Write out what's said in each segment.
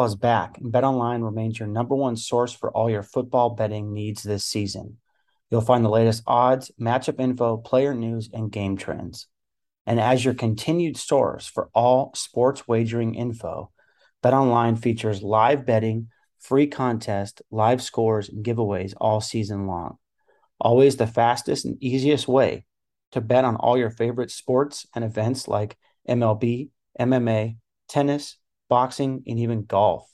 Football is back, and BetOnline remains your number one source for all your football betting needs this season. You'll find the latest odds, matchup info, player news, and game trends. And as your continued source for all sports wagering info, BetOnline features live betting, free contest, live scores, and giveaways all season long. Always the fastest and easiest way to bet on all your favorite sports and events like MLB, MMA, tennis, boxing, and even golf.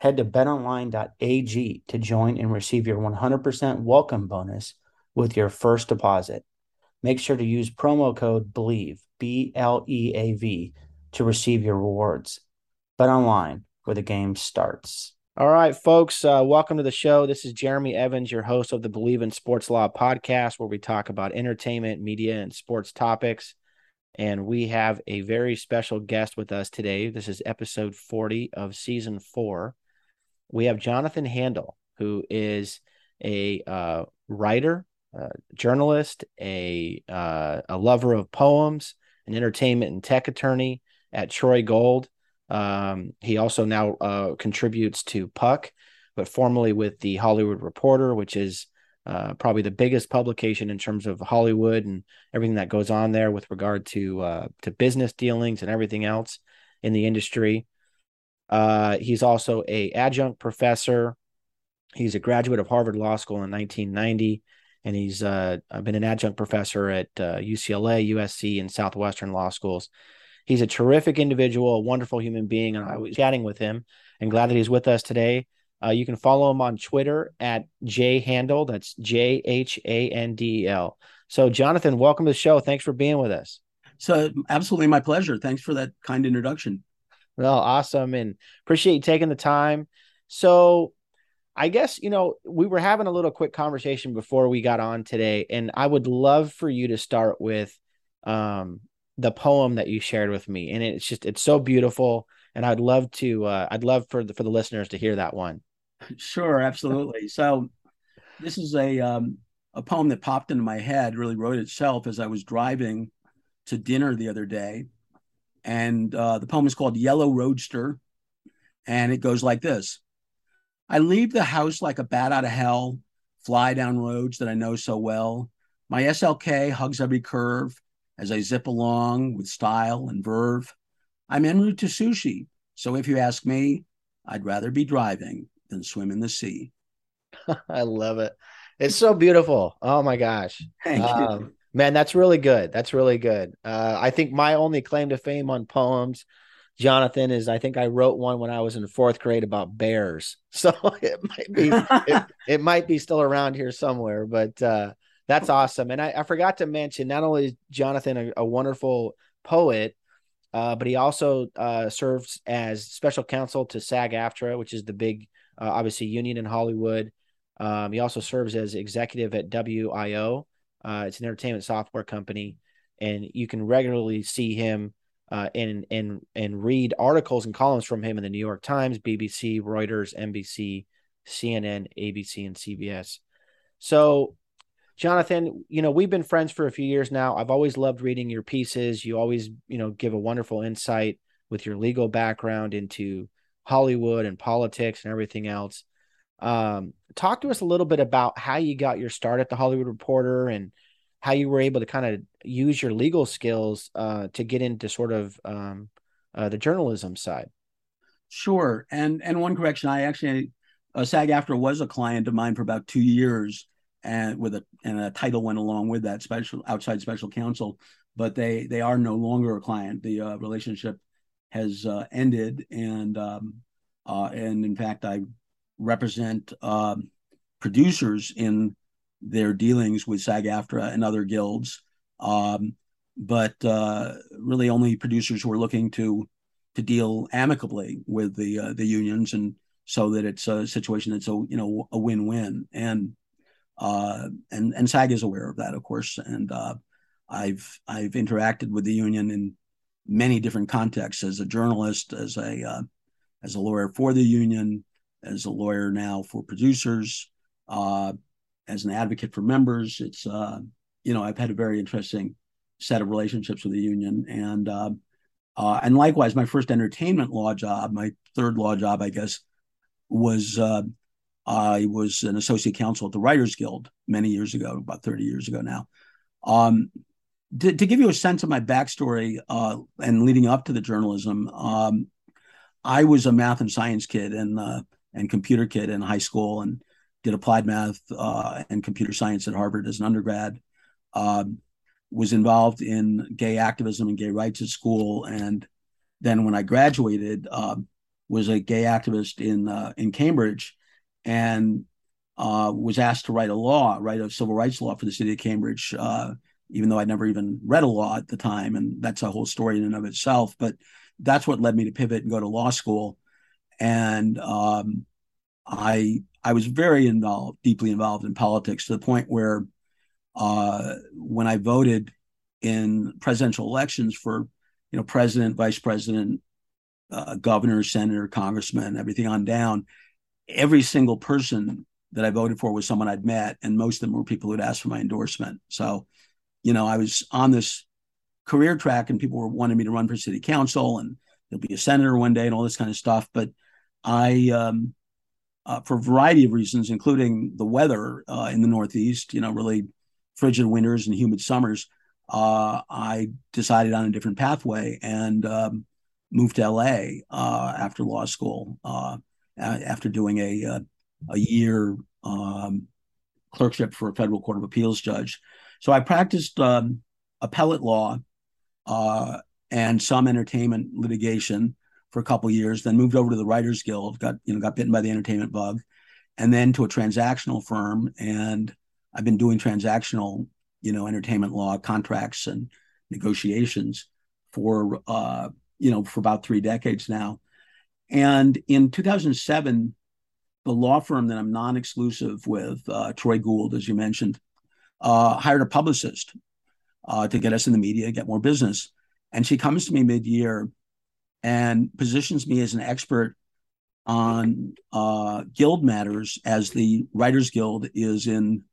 Head to betonline.ag to join and receive your 100% welcome bonus with your first deposit. Make sure to use promo code BLEAV, B L E A V, to receive your rewards. BetOnline, where the game starts. All right, folks, uh, welcome to the show. This is Jeremy Evans, your host of the Bleav in Sports Law podcast, where we talk about entertainment, media, and sports topics and we have a very special guest with us today. This is episode 40 of season four. We have Jonathan Handel, who is a uh, writer, a journalist, a uh, a lover of poems, an entertainment and tech attorney at Troy Gould. Um, he also now uh, contributes to Puck, but formerly with the Hollywood Reporter, which is uh, probably the biggest publication in terms of Hollywood and everything that goes on there with regard to uh, to business dealings and everything else in the industry. Uh, he's also a adjunct professor. He's a graduate of Harvard Law School in 1990, and he's uh, been an adjunct professor at UCLA, uh, USC, and Southwestern law schools. He's a terrific individual, a wonderful human being, and I was chatting with him and glad that he's with us today. Uh, you can follow him on Twitter at J Handel. That's J H A N D L. So, Jonathan, welcome to the show. Thanks for being with us. So, absolutely my pleasure. Thanks for that kind introduction. Well, awesome. And appreciate you taking the time. So, I guess, you know, we were having a little quick conversation before we got on today, and I would love for you to start with um, the poem that you shared with me. And it's just, it's so beautiful. And I'd love to, uh, I'd love for the, for the listeners to hear that one. Sure, absolutely. So this is a um, a poem that popped into my head. Really wrote itself as I was driving to dinner the other day, and uh, the poem is called "Yellow Roadster," and it goes like this: I leave the house like a bat out of hell, fly down roads that I know so well. My SLK hugs every curve as I zip along with style and verve. I'm en route to sushi, so if you ask me, I'd rather be driving than swim in the sea. I love it. It's so beautiful. Oh my gosh. Thank um, you. Man, that's really good. That's really good. Uh, I think my only claim to fame on poems, Jonathan, is I think I wrote one when I was in fourth grade about bears. So it might be it, it, might be still around here somewhere, but uh, that's awesome. And I, I, forgot to mention not only is Jonathan a, a wonderful poet, uh, but he also uh, serves as special counsel to SAG-AFTRA, which is the big uh, obviously union in Hollywood. Um, he also serves as executive at WIO. Uh, it's an entertainment software company, and you can regularly see him uh, and and and read articles and columns from him in the New York Times, BBC, Reuters, NBC, CNN, ABC, and CBS. So, Jonathan, you know we've been friends for a few years now. I've always loved reading your pieces. You always, you know, give a wonderful insight with your legal background into Hollywood and politics and everything else. Um, talk to us a little bit about how you got your start at the Hollywood Reporter and how you were able to kind of use your legal skills uh, to get into sort of um, uh, the journalism side. Sure, and and one correction, I actually uh, SAG-AFTRA was a client of mine for about two years, and with a and a title went along with that special outside special counsel, but they they are no longer a client. The uh, relationship has uh, ended, and um, uh, and in fact, I represent um, producers in their dealings with SAG-AFTRA and other guilds. Um, but uh, really only producers who are looking to to deal amicably with the uh, the unions and so that it's a situation that's a you know a win-win and uh, and and SAG is aware of that of course and uh, I've I've interacted with the union in many different contexts as a journalist as a uh, as a lawyer for the union as a lawyer now for producers uh, as an advocate for members it's uh, you know I've had a very interesting set of relationships with the union and uh, and likewise, my first entertainment law job, my third law job, I guess, was uh, I was an associate counsel at the Writers Guild many years ago, about 30 years ago now. Um, to, to, give you a sense of my backstory uh, and leading up to the journalism, um, I was a math and science kid and uh, and computer kid in high school and did applied math uh, and computer science at Harvard as an undergrad. Um, was involved in gay activism and gay rights at school, and then when I graduated, uh, was a gay activist in uh, in Cambridge, and uh, was asked to write a law, write a civil rights law for the city of Cambridge, uh, even though I'd never even read a law at the time, and that's a whole story in and of itself. But that's what led me to pivot and go to law school, and um, I I was very involved, deeply involved in politics to the point where uh, when I voted in presidential elections for, you know, president, vice president, uh, governor, senator, congressman, everything on down, every single person that I voted for was someone I'd met, and most of them were people who'd asked for my endorsement. So, you know, I was on this career track, and people were wanting me to run for city council, and there'll be a senator one day, and all this kind of stuff. But I, um, uh, for a variety of reasons, including the weather uh, in the Northeast, you know, really frigid winters and humid summers, uh, I decided on a different pathway and um, moved to LA uh, after law school. Uh, after doing a a year um, clerkship for a federal court of appeals judge, so I practiced um, appellate law uh, and some entertainment litigation for a couple years. Then moved over to the Writers Guild. Got you know got bitten by the entertainment bug, and then to a transactional firm and I've been doing transactional, you know, entertainment law contracts and negotiations for, uh, you know, for about three decades now. And in 2007, the law firm that I'm non-exclusive with, uh, Troy Gould, as you mentioned, uh, hired a publicist uh, to get us in the media, get more business. And she comes to me mid-year and positions me as an expert on uh, guild matters, as the Writers Guild is in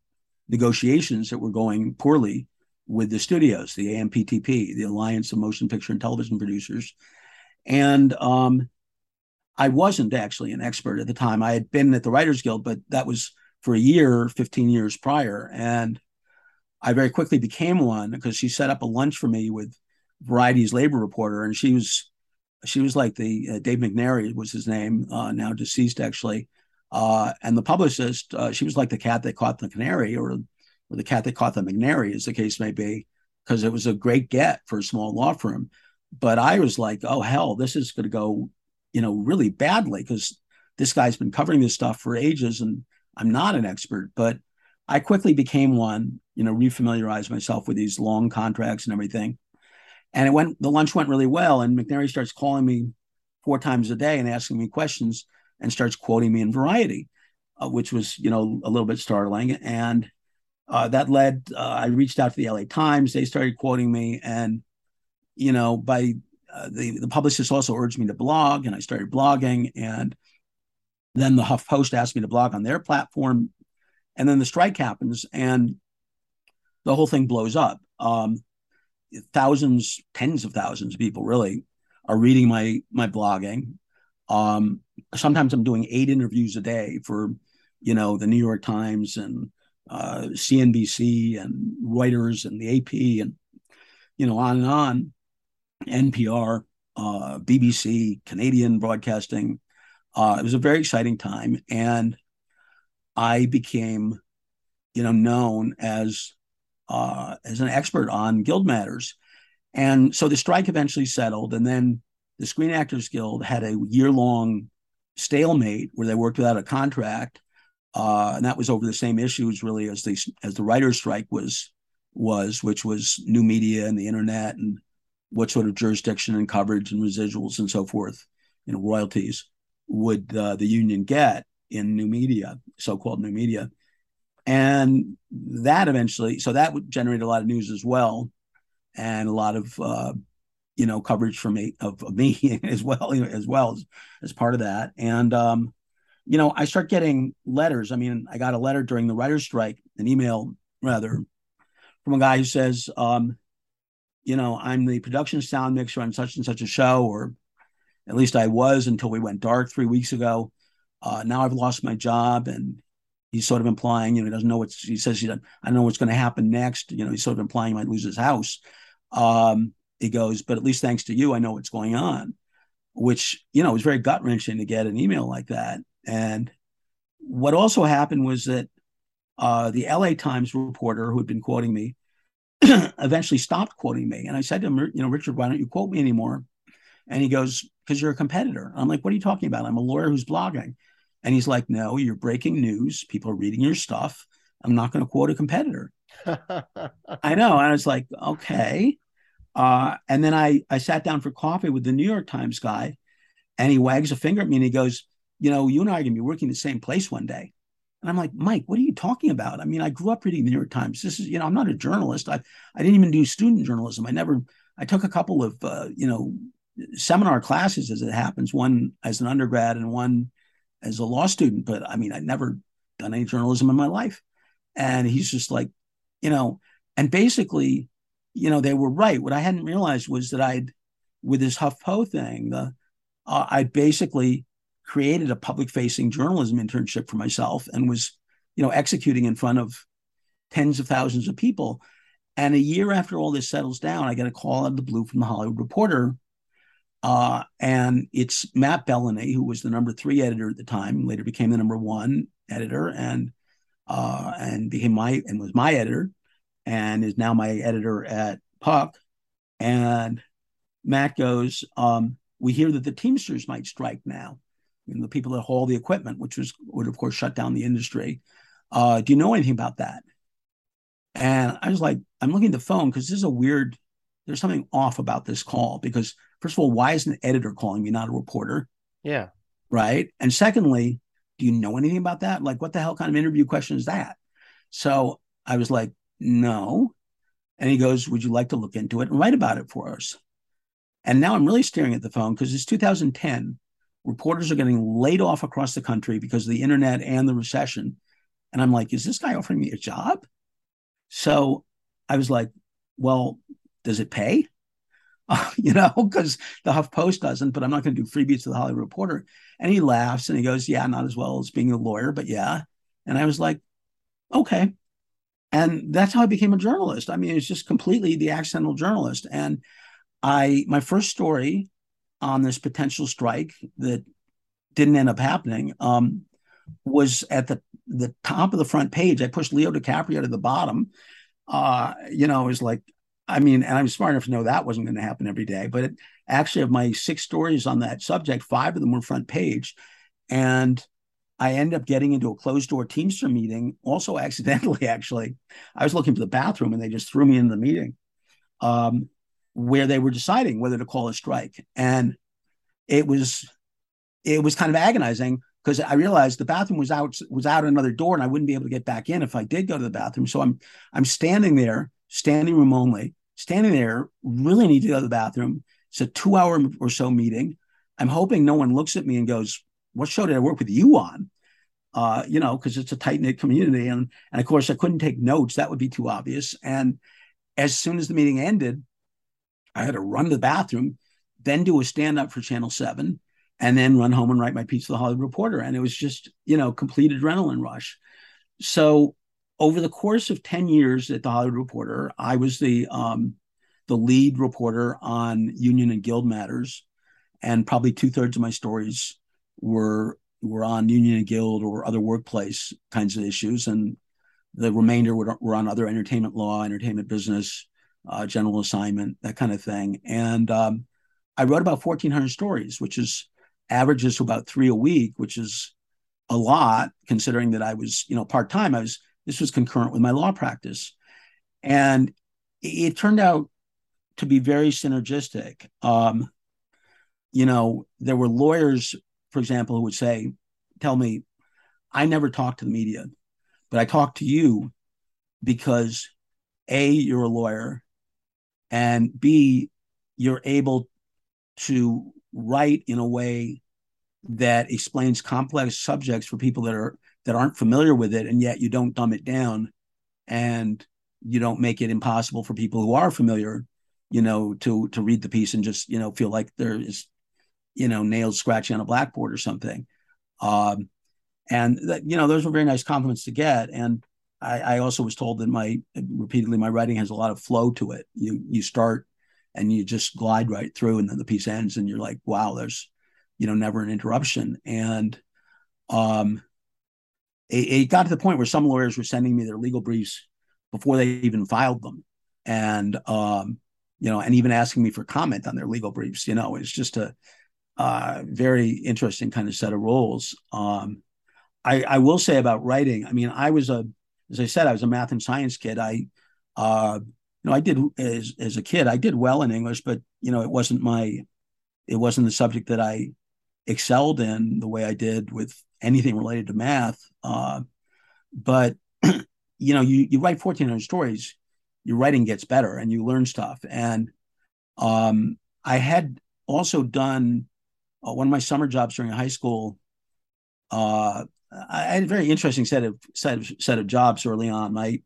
negotiations that were going poorly with the studios, the AMPTP, the Alliance of Motion Picture and Television Producers. And um, I wasn't actually an expert at the time. I had been at the Writers Guild, but that was for a year, 15 years prior. And I very quickly became one because she set up a lunch for me with Variety's labor reporter, and she was she was like the uh, Dave McNary was his name, uh, now deceased actually. Uh, and the publicist, uh, she was like the cat that caught the canary, or, or the cat that caught the McNary, as the case may be, because it was a great get for a small law firm. But I was like, oh hell, this is going to go, you know, really badly because this guy's been covering this stuff for ages, and I'm not an expert. But I quickly became one, you know, refamiliarized myself with these long contracts and everything. And it went, the lunch went really well. And McNary starts calling me four times a day and asking me questions and starts quoting me in Variety, uh, which was you know a little bit startling. And uh, that led uh, I reached out to the LA Times. They started quoting me, and you know by uh, the the publicist also urged me to blog, and I started blogging. And then the Huff Post asked me to blog on their platform, and then the strike happens, and the whole thing blows up. Um, thousands, tens of thousands of people really are reading my my blogging um, sometimes I'm doing eight interviews a day for, you know, the New York Times and uh, CNBC and Reuters and the AP and, you know, on and on. NPR, uh, BBC, Canadian Broadcasting. Uh, it was a very exciting time, and I became, you know, known as uh, as an expert on guild matters. And so the strike eventually settled, and then the Screen Actors Guild had a year long stalemate where they worked without a contract. Uh, and that was over the same issues really as the as the writers strike was was, which was new media and the internet and what sort of jurisdiction and coverage and residuals and so forth, you know, royalties would uh, the union get in new media, so-called new media, and that eventually, so that would generate a lot of news as well, and a lot of uh, you know coverage for me of, of me as well, you know, as well as as part of that, and um, you know, I start getting letters. I mean, I got a letter during the writer's strike, an email rather, from a guy who says, um, you know, I'm the production sound mixer on such and such a show, or at least I was until we went dark three weeks ago. Uh, now I've lost my job, and he's sort of implying, you know, he doesn't know what's. He says he. I don't know what's going to happen next. You know, he's sort of implying he might lose his house. Um, he goes, but at least thanks to you, I know what's going on, which you know was very gut wrenching to get an email like that. And what also happened was that uh, the LA Times reporter who had been quoting me eventually stopped quoting me. And I said to him, you know, Richard, why don't you quote me anymore? And he goes, because you're a competitor. I'm like, what are you talking about? I'm a lawyer who's blogging. And he's like, no, you're breaking news. People are reading your stuff. I'm not going to quote a competitor. I know. And I was like, okay. Uh, and then I, I sat down for coffee with the New York Times guy and he wags a finger at me and he goes, you know, you and I are going to be working the same place one day. And I'm like, Mike, what are you talking about? I mean, I grew up reading the New York Times. This is, you know, I'm not a journalist. I, I didn't even do student journalism. I never, I took a couple of, uh, you know, seminar classes as it happens, one as an undergrad and one as a law student. But I mean, I'd never done any journalism in my life. And he's just like, you know, and basically, you know, they were right. What I hadn't realized was that I'd, with this HuffPo thing, the, uh, I basically created a public facing journalism internship for myself and was, you know, executing in front of tens of thousands of people. And a year after all this settles down, I get a call out of the blue from the Hollywood Reporter. Uh, and it's Matt Belloni, who was the number three editor at the time, later became the number one editor and uh, and became my and was my editor and is now my editor at Puck. And Matt goes, um, we hear that the Teamsters might strike now you know, the people that haul the equipment, which was would of course shut down the industry. Uh, do you know anything about that? And I was like, I'm looking at the phone because this is a weird. There's something off about this call because first of all, why is an editor calling me, not a reporter? Yeah. Right. And secondly, do you know anything about that? Like, what the hell kind of interview question is that? So I was like, no. And he goes, Would you like to look into it and write about it for us? And now I'm really staring at the phone because it's 2010 reporters are getting laid off across the country because of the internet and the recession. And I'm like, is this guy offering me a job? So I was like, well, does it pay? Uh, you know, because the Huff Post doesn't, but I'm not going to do freebies to the Hollywood Reporter. And he laughs and he goes, yeah, not as well as being a lawyer, but yeah. And I was like, okay. And that's how I became a journalist. I mean, it's just completely the accidental journalist. And I, my first story on this potential strike that didn't end up happening um, was at the the top of the front page. I pushed Leo DiCaprio to the bottom. Uh, you know, it was like, I mean, and I'm smart enough to know that wasn't going to happen every day. But it, actually, of my six stories on that subject, five of them were front page, and I ended up getting into a closed door Teamster meeting, also accidentally. Actually, I was looking for the bathroom, and they just threw me in the meeting. Um, where they were deciding whether to call a strike. And it was it was kind of agonizing because I realized the bathroom was out was out another door and I wouldn't be able to get back in if I did go to the bathroom. So I'm I'm standing there, standing room only, standing there, really need to go to the bathroom. It's a two hour or so meeting. I'm hoping no one looks at me and goes, What show did I work with you on? Uh, you know, because it's a tight knit community. And, and of course, I couldn't take notes. That would be too obvious. And as soon as the meeting ended, I had to run to the bathroom, then do a stand up for Channel 7, and then run home and write my piece for the Hollywood Reporter. And it was just, you know, complete adrenaline rush. So over the course of 10 years at the Hollywood Reporter, I was the um, the lead reporter on union and guild matters. And probably two thirds of my stories were were on union and guild or other workplace kinds of issues. And the remainder were, were on other entertainment law, entertainment business, uh, general assignment, that kind of thing. And um, I wrote about 1,400 stories, which is averages to about three a week, which is a lot considering that I was, you know, part time. I was this was concurrent with my law practice, and it, turned out to be very synergistic. Um, you know, there were lawyers, for example, who would say, "Tell me, I never talk to the media, but I talk to you because a you're a lawyer, and b you're able to write in a way that explains complex subjects for people that are that aren't familiar with it and yet you don't dumb it down and you don't make it impossible for people who are familiar you know to to read the piece and just you know feel like there is you know nails scratching on a blackboard or something. Um and that you know those were very nice compliments to get. And I, I also was told that my repeatedly my writing has a lot of flow to it. You you start and you just glide right through and then the piece ends and you're like wow there's you know never an interruption. And um it, got to the point where some lawyers were sending me their legal briefs before they even filed them. And um you know and even asking me for comment on their legal briefs you know it's just a uh, very interesting kind of set of rules um I, I will say about writing i mean i was a as i said i was a math and science kid. I uh you know, I did as as a kid, I did well in English, but you know, it wasn't my, it wasn't the subject that I excelled in the way I did with anything related to math. Uh, but you know, you you write fourteen hundred stories, your writing gets better and you learn stuff. And um, I had also done uh, one of my summer jobs during high school. Uh, I had a very interesting set of set of set of jobs early on. My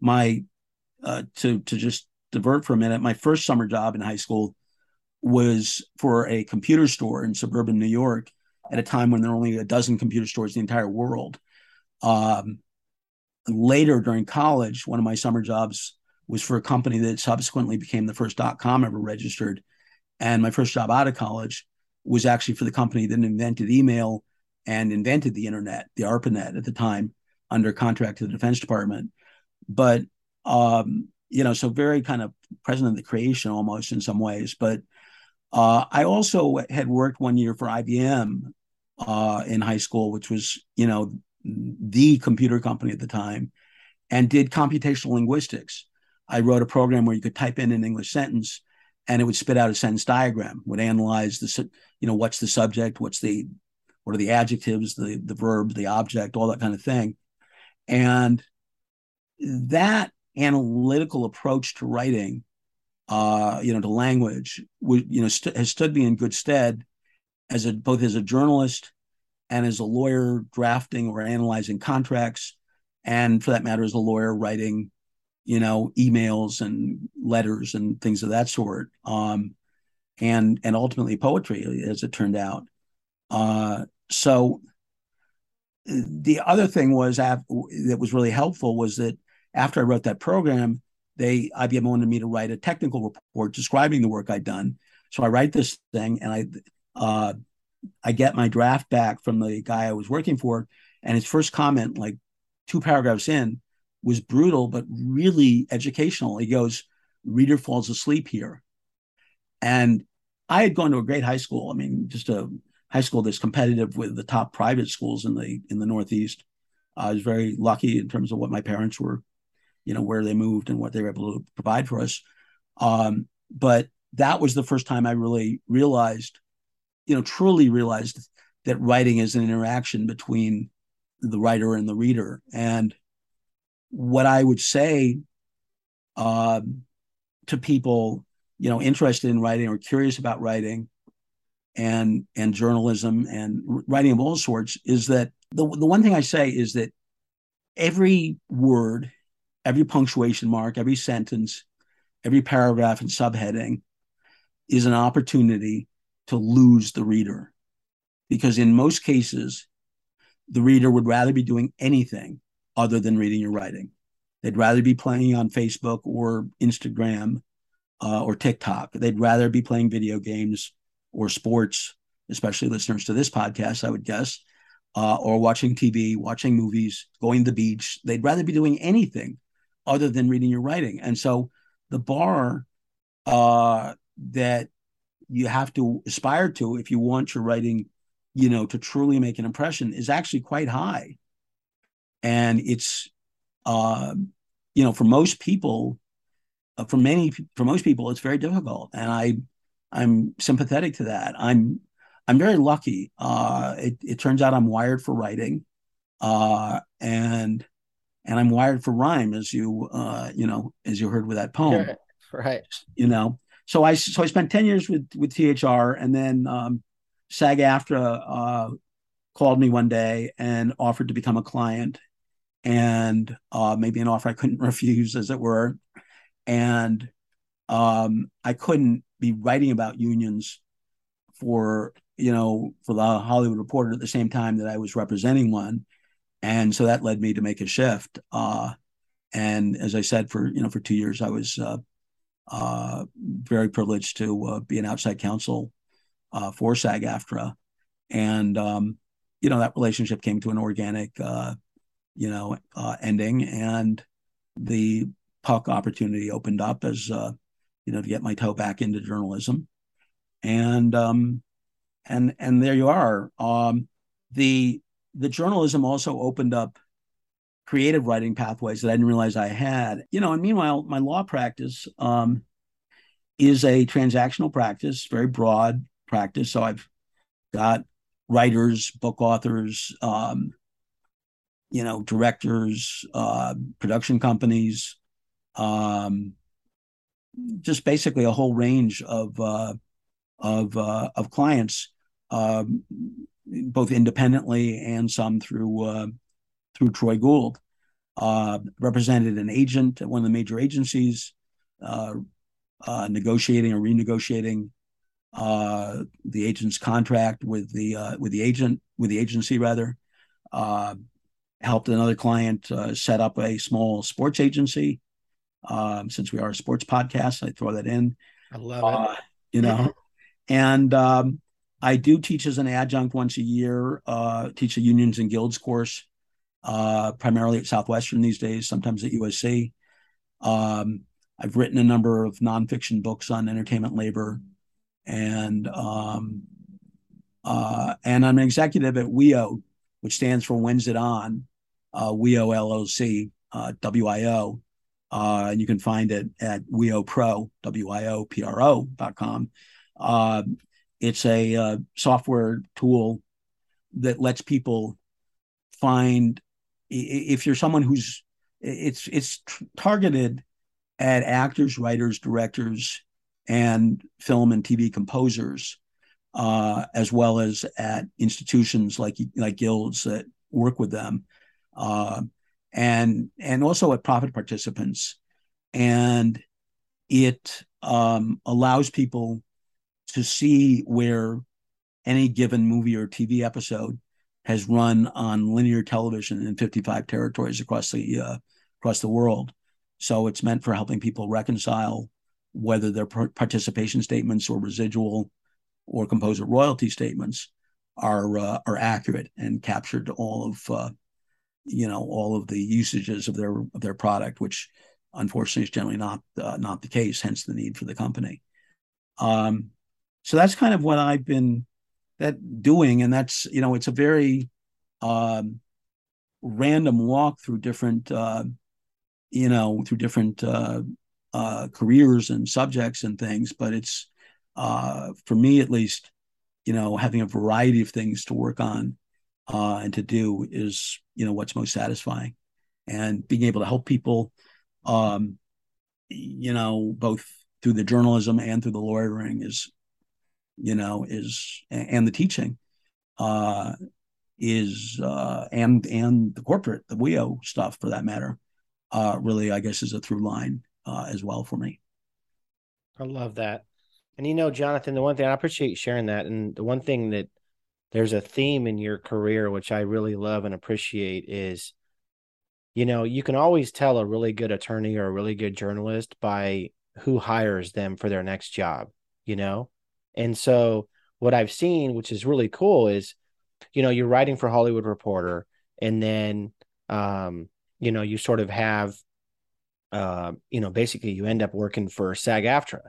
my uh, to to just divert for a minute, my first summer job in high school was for a computer store in suburban New York at a time when there were only a dozen computer stores in the entire world. Um, later during college, one of my summer jobs was for a company that subsequently became the first dot com ever registered. And my first job out of college was actually for the company that invented email and invented the internet, the ARPANET at the time, under contract to the Defense Department. But um, you know, so very kind of present in the creation almost in some ways. But uh, I also had worked one year for IBM uh, in high school, which was, you know, the computer company at the time, and did computational linguistics. I wrote a program where you could type in an English sentence and it would spit out a sentence diagram, would analyze the, you know, what's the subject, what's the, what are the adjectives, the, the verb, the object, all that kind of thing. And that analytical approach to writing, uh, you know, to language, you know, st- has stood me in good stead as a both as a journalist and as a lawyer drafting or analyzing contracts, and for that matter, as a lawyer writing, you know, emails and letters and things of that sort, um, and and ultimately poetry, as it turned out. Uh, so the other thing was that was really helpful was that after I wrote that program, they IBM wanted me to write a technical report describing the work I'd done. So I write this thing, and I uh, I get my draft back from the guy I was working for, and his first comment, like two paragraphs in, was brutal but really educational. He goes, "Reader falls asleep here," and I had gone to a great high school. I mean, just a high school that's competitive with the top private schools in the in the Northeast. I was very lucky in terms of what my parents were you know where they moved and what they were able to provide for us um, but that was the first time i really realized you know truly realized that writing is an interaction between the writer and the reader. And what i would say um, to people you know interested in writing or curious about writing and and journalism and writing of all sorts is that the, the one thing i say is that every word every punctuation mark, every sentence, every paragraph and subheading is an opportunity to lose the reader. Because in most cases, the reader would rather be doing anything other than reading your writing. They'd rather be playing on Facebook or Instagram uh, or TikTok. They'd rather be playing video games or sports, especially listeners to this podcast, I would guess, uh, or watching TV, watching movies, going to the beach. They'd rather be doing anything other than reading your writing. And so the bar uh, that you have to aspire to if you want your writing, you know, to truly make an impression is actually quite high. And it's, uh, you know, for most people, uh, for many, for most people, it's very difficult, and I, I'm sympathetic to that. I'm, I'm very lucky. Uh, it, it turns out I'm wired for writing, uh, and, and I'm wired for rhyme, as you, uh, you know, as you heard with that poem. Right. You know, so I, so I spent ten years with with THR, and then um, SAG-AFTRA uh, called me one day and offered to become a client, and uh, maybe an offer I couldn't refuse, as it were. And um, I couldn't be writing about unions for you know for the Hollywood Reporter at the same time that I was representing one, and so that led me to make a shift. Uh, and as I said, for you know for two years I was uh, very privileged to uh, be an outside counsel uh, for SAG-AFTRA, and um, you know that relationship came to an organic uh, you know, uh, ending, and the puck opportunity opened up as uh, you know to get my toe back into journalism, and um, and and there you are. Um, the the journalism also opened up creative writing pathways that I didn't realize I had. You know, and meanwhile, my law practice um, is a transactional practice, very broad practice. So I've got writers, book authors, um, you know, directors, uh, production companies, um, just basically a whole range of uh, of uh, of clients, um, both independently and some through uh, through Troy Gould. Uh, represented an agent at one of the major agencies, uh, negotiating or renegotiating the agent's contract with the with the agent with the agency rather. Uh, helped another client uh, set up a small sports agency. Um, since we are a sports podcast, I throw that in. I love uh, it. You know, and um, I do teach as an adjunct once a year. Uh, teach a unions and guilds course, uh, primarily at Southwestern these days. Sometimes at USC. Um, I've written a number of nonfiction books on entertainment labor, and um, uh, and I'm an executive at WIO, which stands for When's It On, uh, WIO LLC, uh, WIO. Uh, and you can find it at WIO Pro, W-I-O-P-R-O dot com. Uh, it's a uh, software tool that lets people find if you're someone who's it's it's targeted at actors, writers, directors, and film and TV composers uh, as well as at institutions like like guilds that work with them, uh, and and also at profit participants, and it um, allows people to see where any given movie or TV episode has run on linear television in 55 territories across the uh, across the world. So it's meant for helping people reconcile whether their participation statements or residual or composer royalty statements are uh, are accurate and captured all of uh, you know all of the usages of their of their product, which unfortunately is generally not uh, not the case. Hence the need for the company. Um, so that's kind of what I've been that doing, and that's you know it's a very um, random walk through different uh, you know through different uh, uh, careers and subjects and things, but it's uh, for me at least, you know, having a variety of things to work on uh, and to do is, you know, what's most satisfying. And being able to help people, um, you know, both through the journalism and through the lawyering is, you know, is and the teaching uh, is uh, and and the corporate, the WIO stuff for that matter, uh, really, I guess, is a through line uh, as well for me. I love that. And you know, Jonathan, the one thing I appreciate sharing that, and the one thing that there's a theme in your career which I really love and appreciate is, you know, you can always tell a really good attorney or a really good journalist by who hires them for their next job, you know? And so what I've seen, which is really cool, is, you know, you're writing for Hollywood Reporter, and then um, you know, you sort of have uh, you know, basically you end up working for SAG AFTRA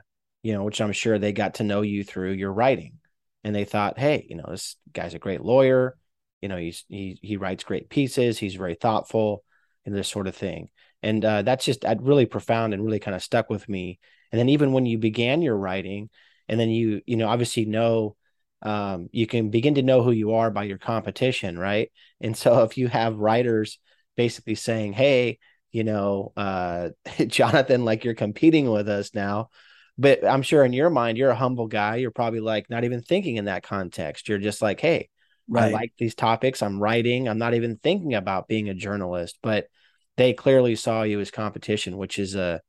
you know, which I'm sure they got to know you through your writing. And they thought, hey, you know, this guy's a great lawyer. You know, he's he he writes great pieces. He's very thoughtful. and this sort of thing. And uh, that's just really profound and really kind of stuck with me. And then even when you began your writing, and then you you know obviously know um, you can begin to know who you are by your competition, right? And so if you have writers basically saying, "Hey, you know, uh, Jonathan, like you're competing with us now," but I'm sure in your mind, you're a humble guy. You're probably like not even thinking in that context. You're just like, "Hey, right. I like these topics. I'm writing. I'm not even thinking about being a journalist." But they clearly saw you as competition, which is a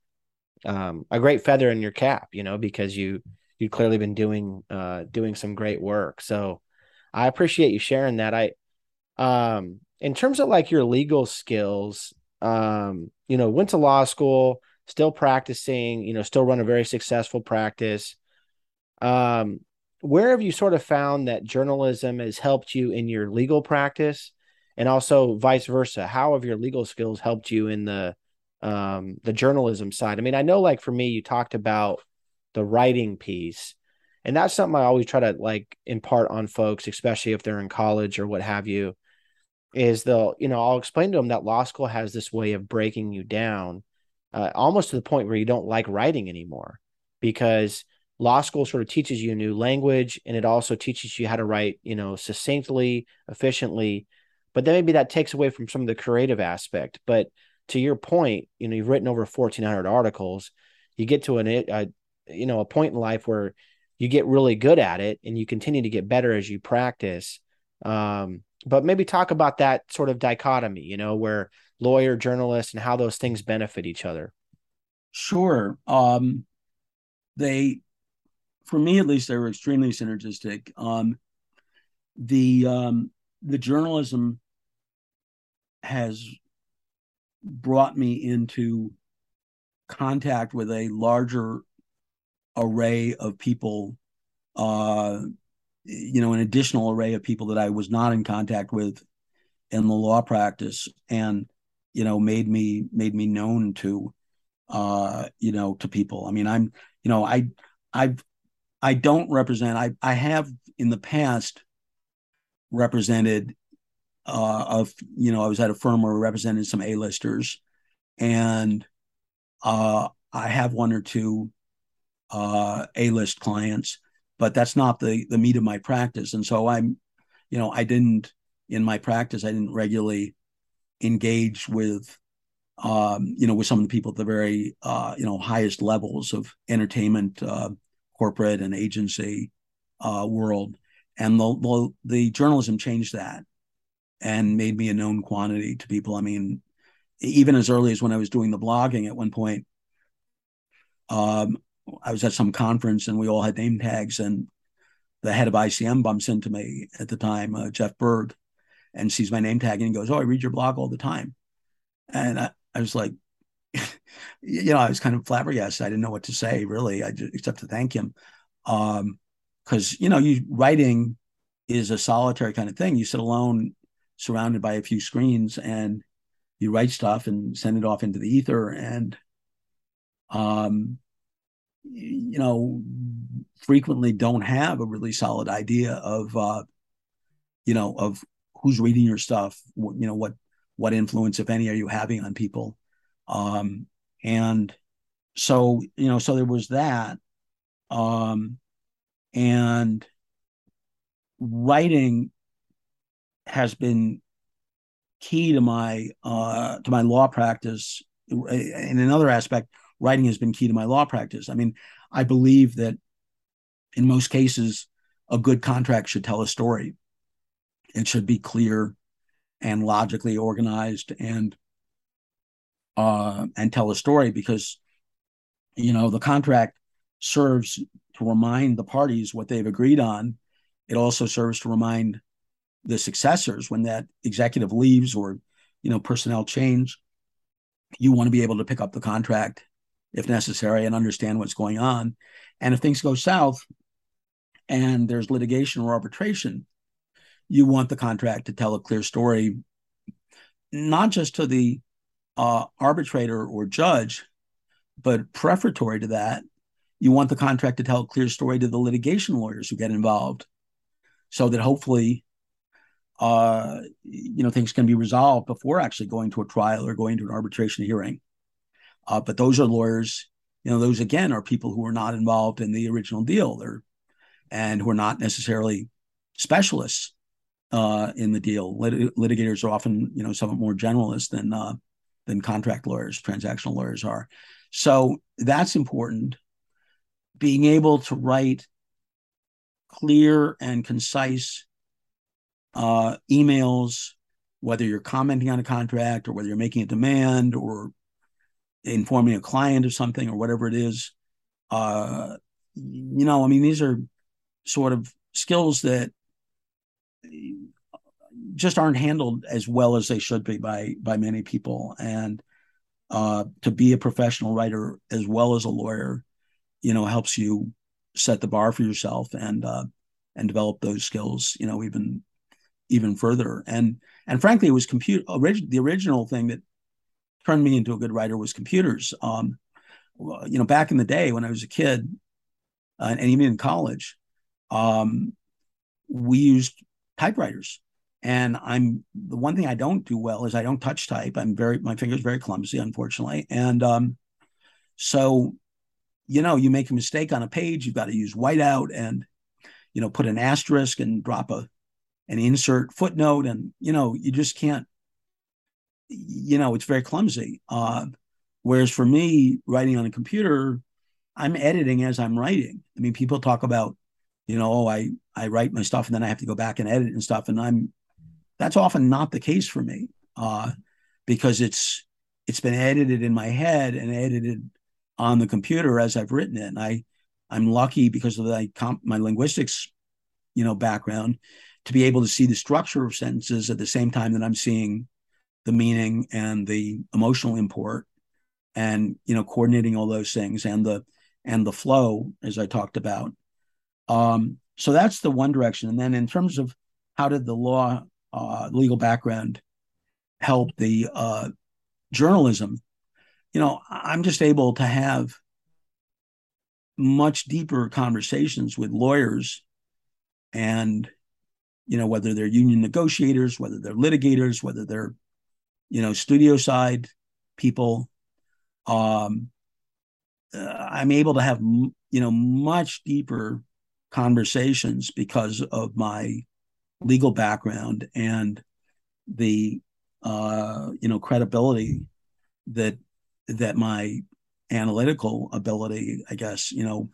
um, a great feather in your cap, you know, because you you've clearly been doing uh, doing some great work. So I appreciate you sharing that. I um, in terms of like your legal skills, um, you know, went to law school, still practicing, you know, still run a very successful practice. Um, where have you sort of found that journalism has helped you in your legal practice? and also vice versa how have your legal skills helped you in the um the journalism side i mean i know like for me you talked about the writing piece and that's something i always try to like impart on folks especially if they're in college or what have you is they'll you know i'll explain to them that law school has this way of breaking you down uh, almost to the point where you don't like writing anymore because law school sort of teaches you a new language and it also teaches you how to write you know succinctly efficiently but then maybe that takes away from some of the creative aspect. But to your point, you know, you've written over 1400 articles. You get to an, a, you know, a point in life where you get really good at it and you continue to get better as you practice. Um, but maybe talk about that sort of dichotomy, you know, where lawyer, journalist, and how those things benefit each other. Sure. Um, they, for me at least, they were extremely synergistic. Um, the um, the journalism has brought me into contact with a larger array of people uh you know an additional array of people that I was not in contact with in the law practice and you know made me made me known to uh you know to people. I mean i'm you know i i've i don't represent i i have in the past represented uh, of you know I was at a firm where we represented some A-listers, and uh, I have one or two uh, A-list clients, but that's not the the meat of my practice. And so I'm, you know, I didn't in my practice I didn't regularly engage with, um, you know, with some of the people at the very uh, you know highest levels of entertainment, uh, corporate and agency uh, world and the, the, the journalism changed that and made me a known quantity to people. I mean, even as early as when I was doing the blogging at one point, um, I was at some conference and we all had name tags, and the head of ICM bumps into me at the time, uh, Jeff Berg, and sees my name tag and he goes, "Oh, I read your blog all the time," and I, I was like, you know, I was kind of flabbergasted. I didn't know what to say really, I just, except to thank him. Um, because you know you writing is a solitary kind of thing you sit alone surrounded by a few screens and you write stuff and send it off into the ether and um you know frequently don't have a really solid idea of uh you know of who's reading your stuff What, you know what what influence if any are you having on people um and so you know so there was that um and writing has been key to my uh, to my law practice. In another aspect, writing has been key to my law practice. I mean, I believe that in most cases, a good contract should tell a story. It should be clear and logically organized and uh, and tell a story because you know the contract serves to remind the parties what they've agreed on. It also serves to remind the successors when that executive leaves or you know personnel change. You want to be able to pick up the contract if necessary and understand what's going on. And if things go south and there's litigation or arbitration, you want the contract to tell a clear story, not just to the uh, arbitrator or judge, but prefatory to that, you want the contract to tell a clear story to the litigation lawyers who get involved so that hopefully uh, you know, things can be resolved before actually going to a trial or going to an arbitration hearing. Uh, but those are lawyers, you know, those again are people who are not involved in the original deal. They're and who are not necessarily specialists uh, in the deal. Lit- litigators are often, you know, somewhat more generalist than uh, than contract lawyers, transactional lawyers are. So that's important. Being able to write clear and concise uh, emails, whether you're commenting on a contract or whether you're making a demand or informing a client of something or whatever it is. Uh, you know, I mean, these are sort of skills that just aren't handled as well as they should be by by many people. And uh, to be a professional writer as well as a lawyer, you know, helps you set the bar for yourself and uh, and develop those skills. You know, even even further. And and frankly, it was compute orig- the original thing that turned me into a good writer was computers. Um, you know, back in the day when I was a kid, uh, and even in college, um, we used typewriters. And I'm the one thing I don't do well is I don't touch type. I'm very my fingers very clumsy, unfortunately. And um, so, you know, you make a mistake on a page, you've got to use whiteout and you know put an asterisk and drop a an insert footnote and you know you just can't you know it's very clumsy. Uh, whereas for me writing on a computer i'm editing as i'm writing. I mean people talk about you know oh i i write my stuff and then i have to go back and edit and stuff. And i'm that's often not the case for me uh, because it's it's been edited in my head and edited on the computer as i've written it. And i i'm lucky because of my, my linguistics you know background to be able to see the structure of sentences at the same time that I'm seeing the meaning and the emotional import and you know coordinating all those things and the and the flow as I talked about. Um, so that's the one direction. And then in terms of how did the law uh, legal background help the uh, journalism, you know, I'm just able to have much deeper conversations with lawyers and you know, whether they're union negotiators, whether they're litigators, whether they're, you know, studio side people. Um, uh, I'm able to have, you know, much deeper conversations because of my legal background and the, uh, you know, credibility that that my analytical ability, I guess, you know,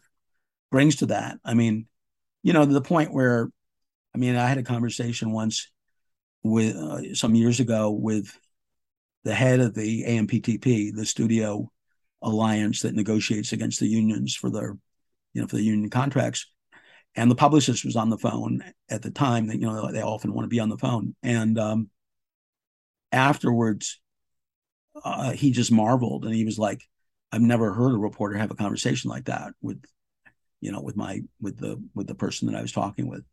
brings to that. I mean, you know, to the point where I mean, I had a conversation once with uh, some years ago with the head of the AMPTP, the studio alliance that negotiates against the unions for their, you know, for the union contracts. And the publicist was on the phone at the time. That you know they often want to be on the phone. And um, afterwards, uh, he just marveled and he was like, "I've never heard a reporter have a conversation like that with, you know, with my with the with the person that I was talking with."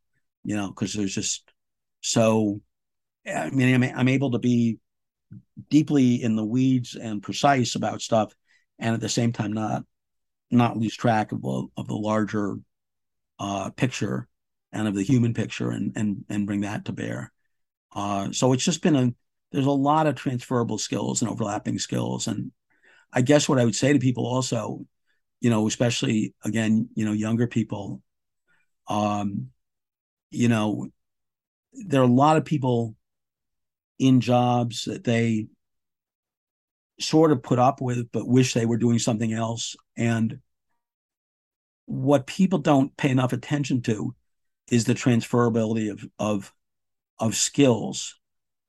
you know, because there's just so. I mean, I'm, I'm able to be deeply in the weeds and precise about stuff, and at the same time not not lose track of the, of the larger uh, picture and of the human picture, and and and bring that to bear. Uh, so it's just been a there's a lot of transferable skills and overlapping skills, and I guess what I would say to people also, you know, especially again, you know, younger people, um, you know, there are a lot of people in jobs that they sort of put up with, but wish they were doing something else. And what people don't pay enough attention to is the transferability of of of skills.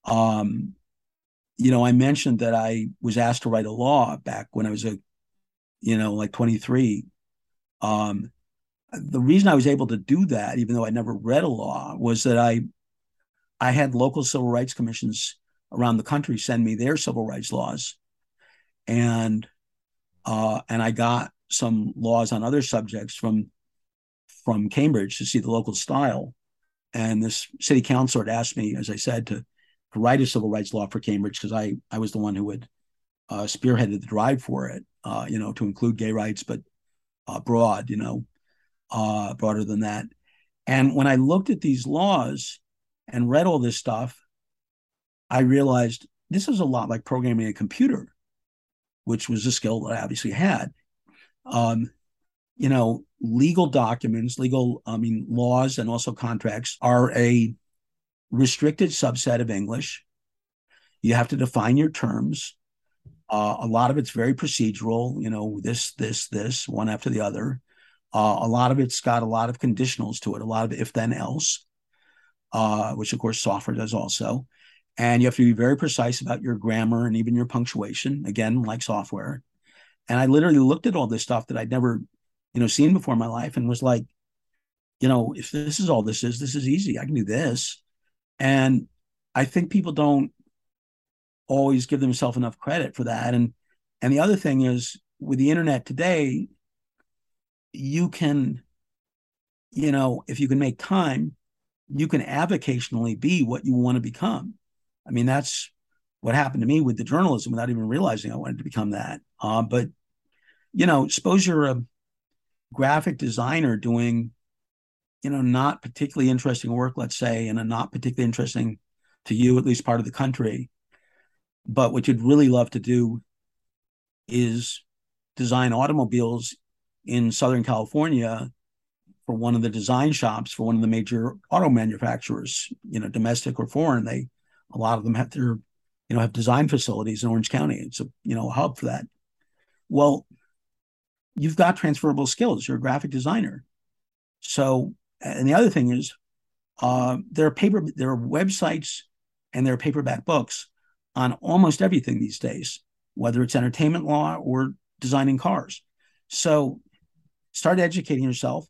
Um, you know, I mentioned that I was asked to write a law back when I was a, you know, like 23. Um, the reason I was able to do that, even though I never read a law, was that I I had local civil rights commissions around the country send me their civil rights laws, and uh, and I got some laws on other subjects from from Cambridge to see the local style. And this city council had asked me, as I said, to, to write a civil rights law for Cambridge because I I was the one who had uh, spearheaded the drive for it, uh, you know, to include gay rights, but uh, broad, you know uh, broader than that. And when I looked at these laws, and read all this stuff, I realized this is a lot like programming a computer, which was a skill that I obviously had. Um, you know, legal documents, legal, I mean, laws and also contracts are a restricted subset of English. You have to define your terms. Uh, a lot of it's very procedural, you know, this, this, this, one after the other. Uh, a lot of it's got a lot of conditionals to it, a lot of if then else, uh, which of course software does also. And you have to be very precise about your grammar and even your punctuation, again, like software. And I literally looked at all this stuff that I'd never, you know, seen before in my life and was like, you know, if this is all this is, this is easy. I can do this. And I think people don't always give themselves enough credit for that. And and the other thing is with the internet today, you can, you know, if you can make time, you can avocationally be what you want to become. I mean, that's what happened to me with the journalism without even realizing I wanted to become that. Uh, but, you know, suppose you're a graphic designer doing, you know, not particularly interesting work, let's say, in a not particularly interesting to you, at least part of the country. But what you'd really love to do is design automobiles in Southern California for one of the design shops for one of the major auto manufacturers, you know, domestic or foreign. They a lot of them have their, you know, have design facilities in Orange County. It's a you know a hub for that. Well, you've got transferable skills. You're a graphic designer. So, and the other thing is, uh, there are paper, there are websites, and there are paperback books on almost everything these days, whether it's entertainment law or designing cars. So, start educating yourself.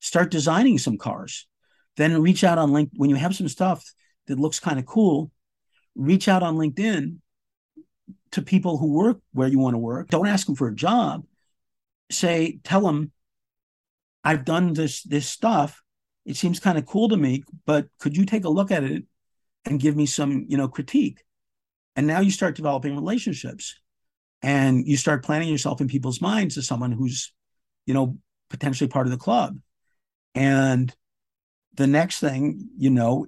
Start designing some cars. Then reach out on LinkedIn when you have some stuff that looks kind of cool reach out on LinkedIn to people who work where you want to work. Don't ask them for a job. Say, tell them, I've done this this stuff. It seems kind of cool to me, but could you take a look at it and give me some, you know, critique? And now you start developing relationships and you start planning yourself in people's minds as someone who's, you know, potentially part of the club. And the next thing, you know,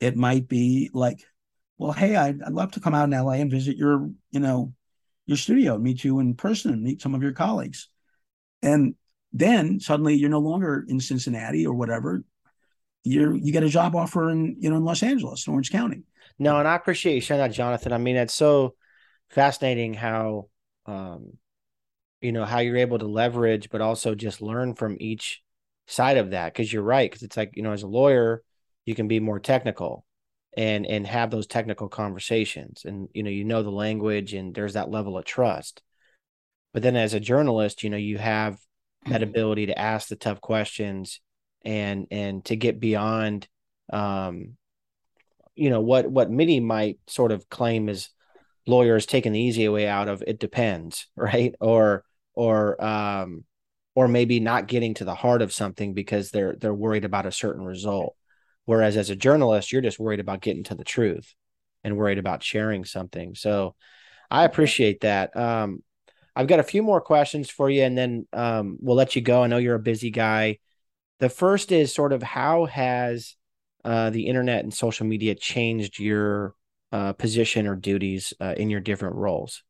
it might be like, well, hey, I'd, I'd love to come out in LA and visit your, you know, your studio, meet you in person, meet some of your colleagues. And then suddenly you're no longer in Cincinnati or whatever. You're you get a job offer in, you know, in Los Angeles, Orange County. No, and I appreciate you sharing that, Jonathan. I mean, it's so fascinating how um, you know, how you're able to leverage, but also just learn from each side of that. Cause you're right. Cause it's like, you know, as a lawyer, you can be more technical and and have those technical conversations and you know you know the language and there's that level of trust but then as a journalist you know you have that mm-hmm. ability to ask the tough questions and and to get beyond um you know what what many might sort of claim is lawyers taking the easy way out of it depends right or or um or maybe not getting to the heart of something because they're they're worried about a certain result Whereas as a journalist, you're just worried about getting to the truth and worried about sharing something. So I appreciate that. Um, I've got a few more questions for you, and then um, we'll let you go. I know you're a busy guy. The first is sort of how has uh, the internet and social media changed your uh, position or duties uh, in your different roles?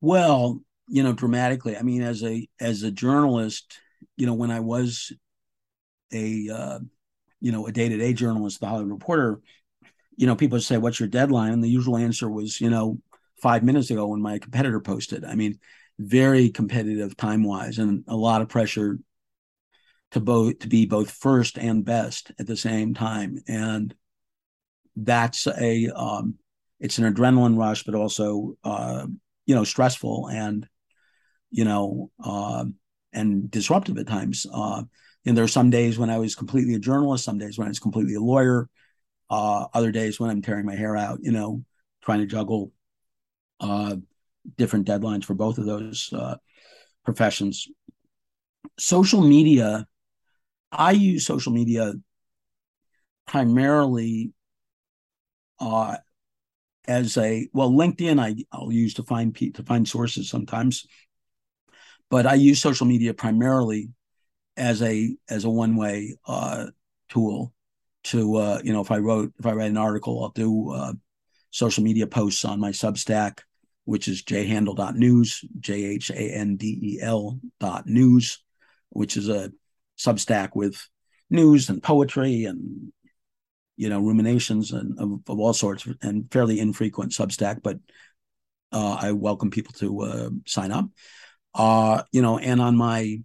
Well, you know, dramatically. I mean, as a as a journalist, you know, when I was a uh, you know, a day to day journalist, the Hollywood Reporter, you know, people say, "What's your deadline?" And the usual answer was, you know, five minutes ago when my competitor posted. I mean, very competitive time wise, and a lot of pressure to both to be both first and best at the same time, and that's a um, it's an adrenaline rush, but also uh, you know stressful and you know uh, and disruptive at times. Uh, and there are some days when I was completely a journalist, some days when I was completely a lawyer, uh, other days when I'm tearing my hair out, you know, trying to juggle uh, different deadlines for both of those uh, professions. Social media, I use social media primarily uh, as a well, LinkedIn I, I'll use to find to find sources sometimes, but I use social media primarily as a as a one way uh, tool. to uh, you know if I wrote if I write an article, I'll do uh, social media posts on my Substack, which is jhandel.news J H A N D E L dot news, which is a Substack with news and poetry and you know ruminations and of, of all sorts and fairly infrequent Substack, but uh, I welcome people to uh, sign up. Uh, you know, and on my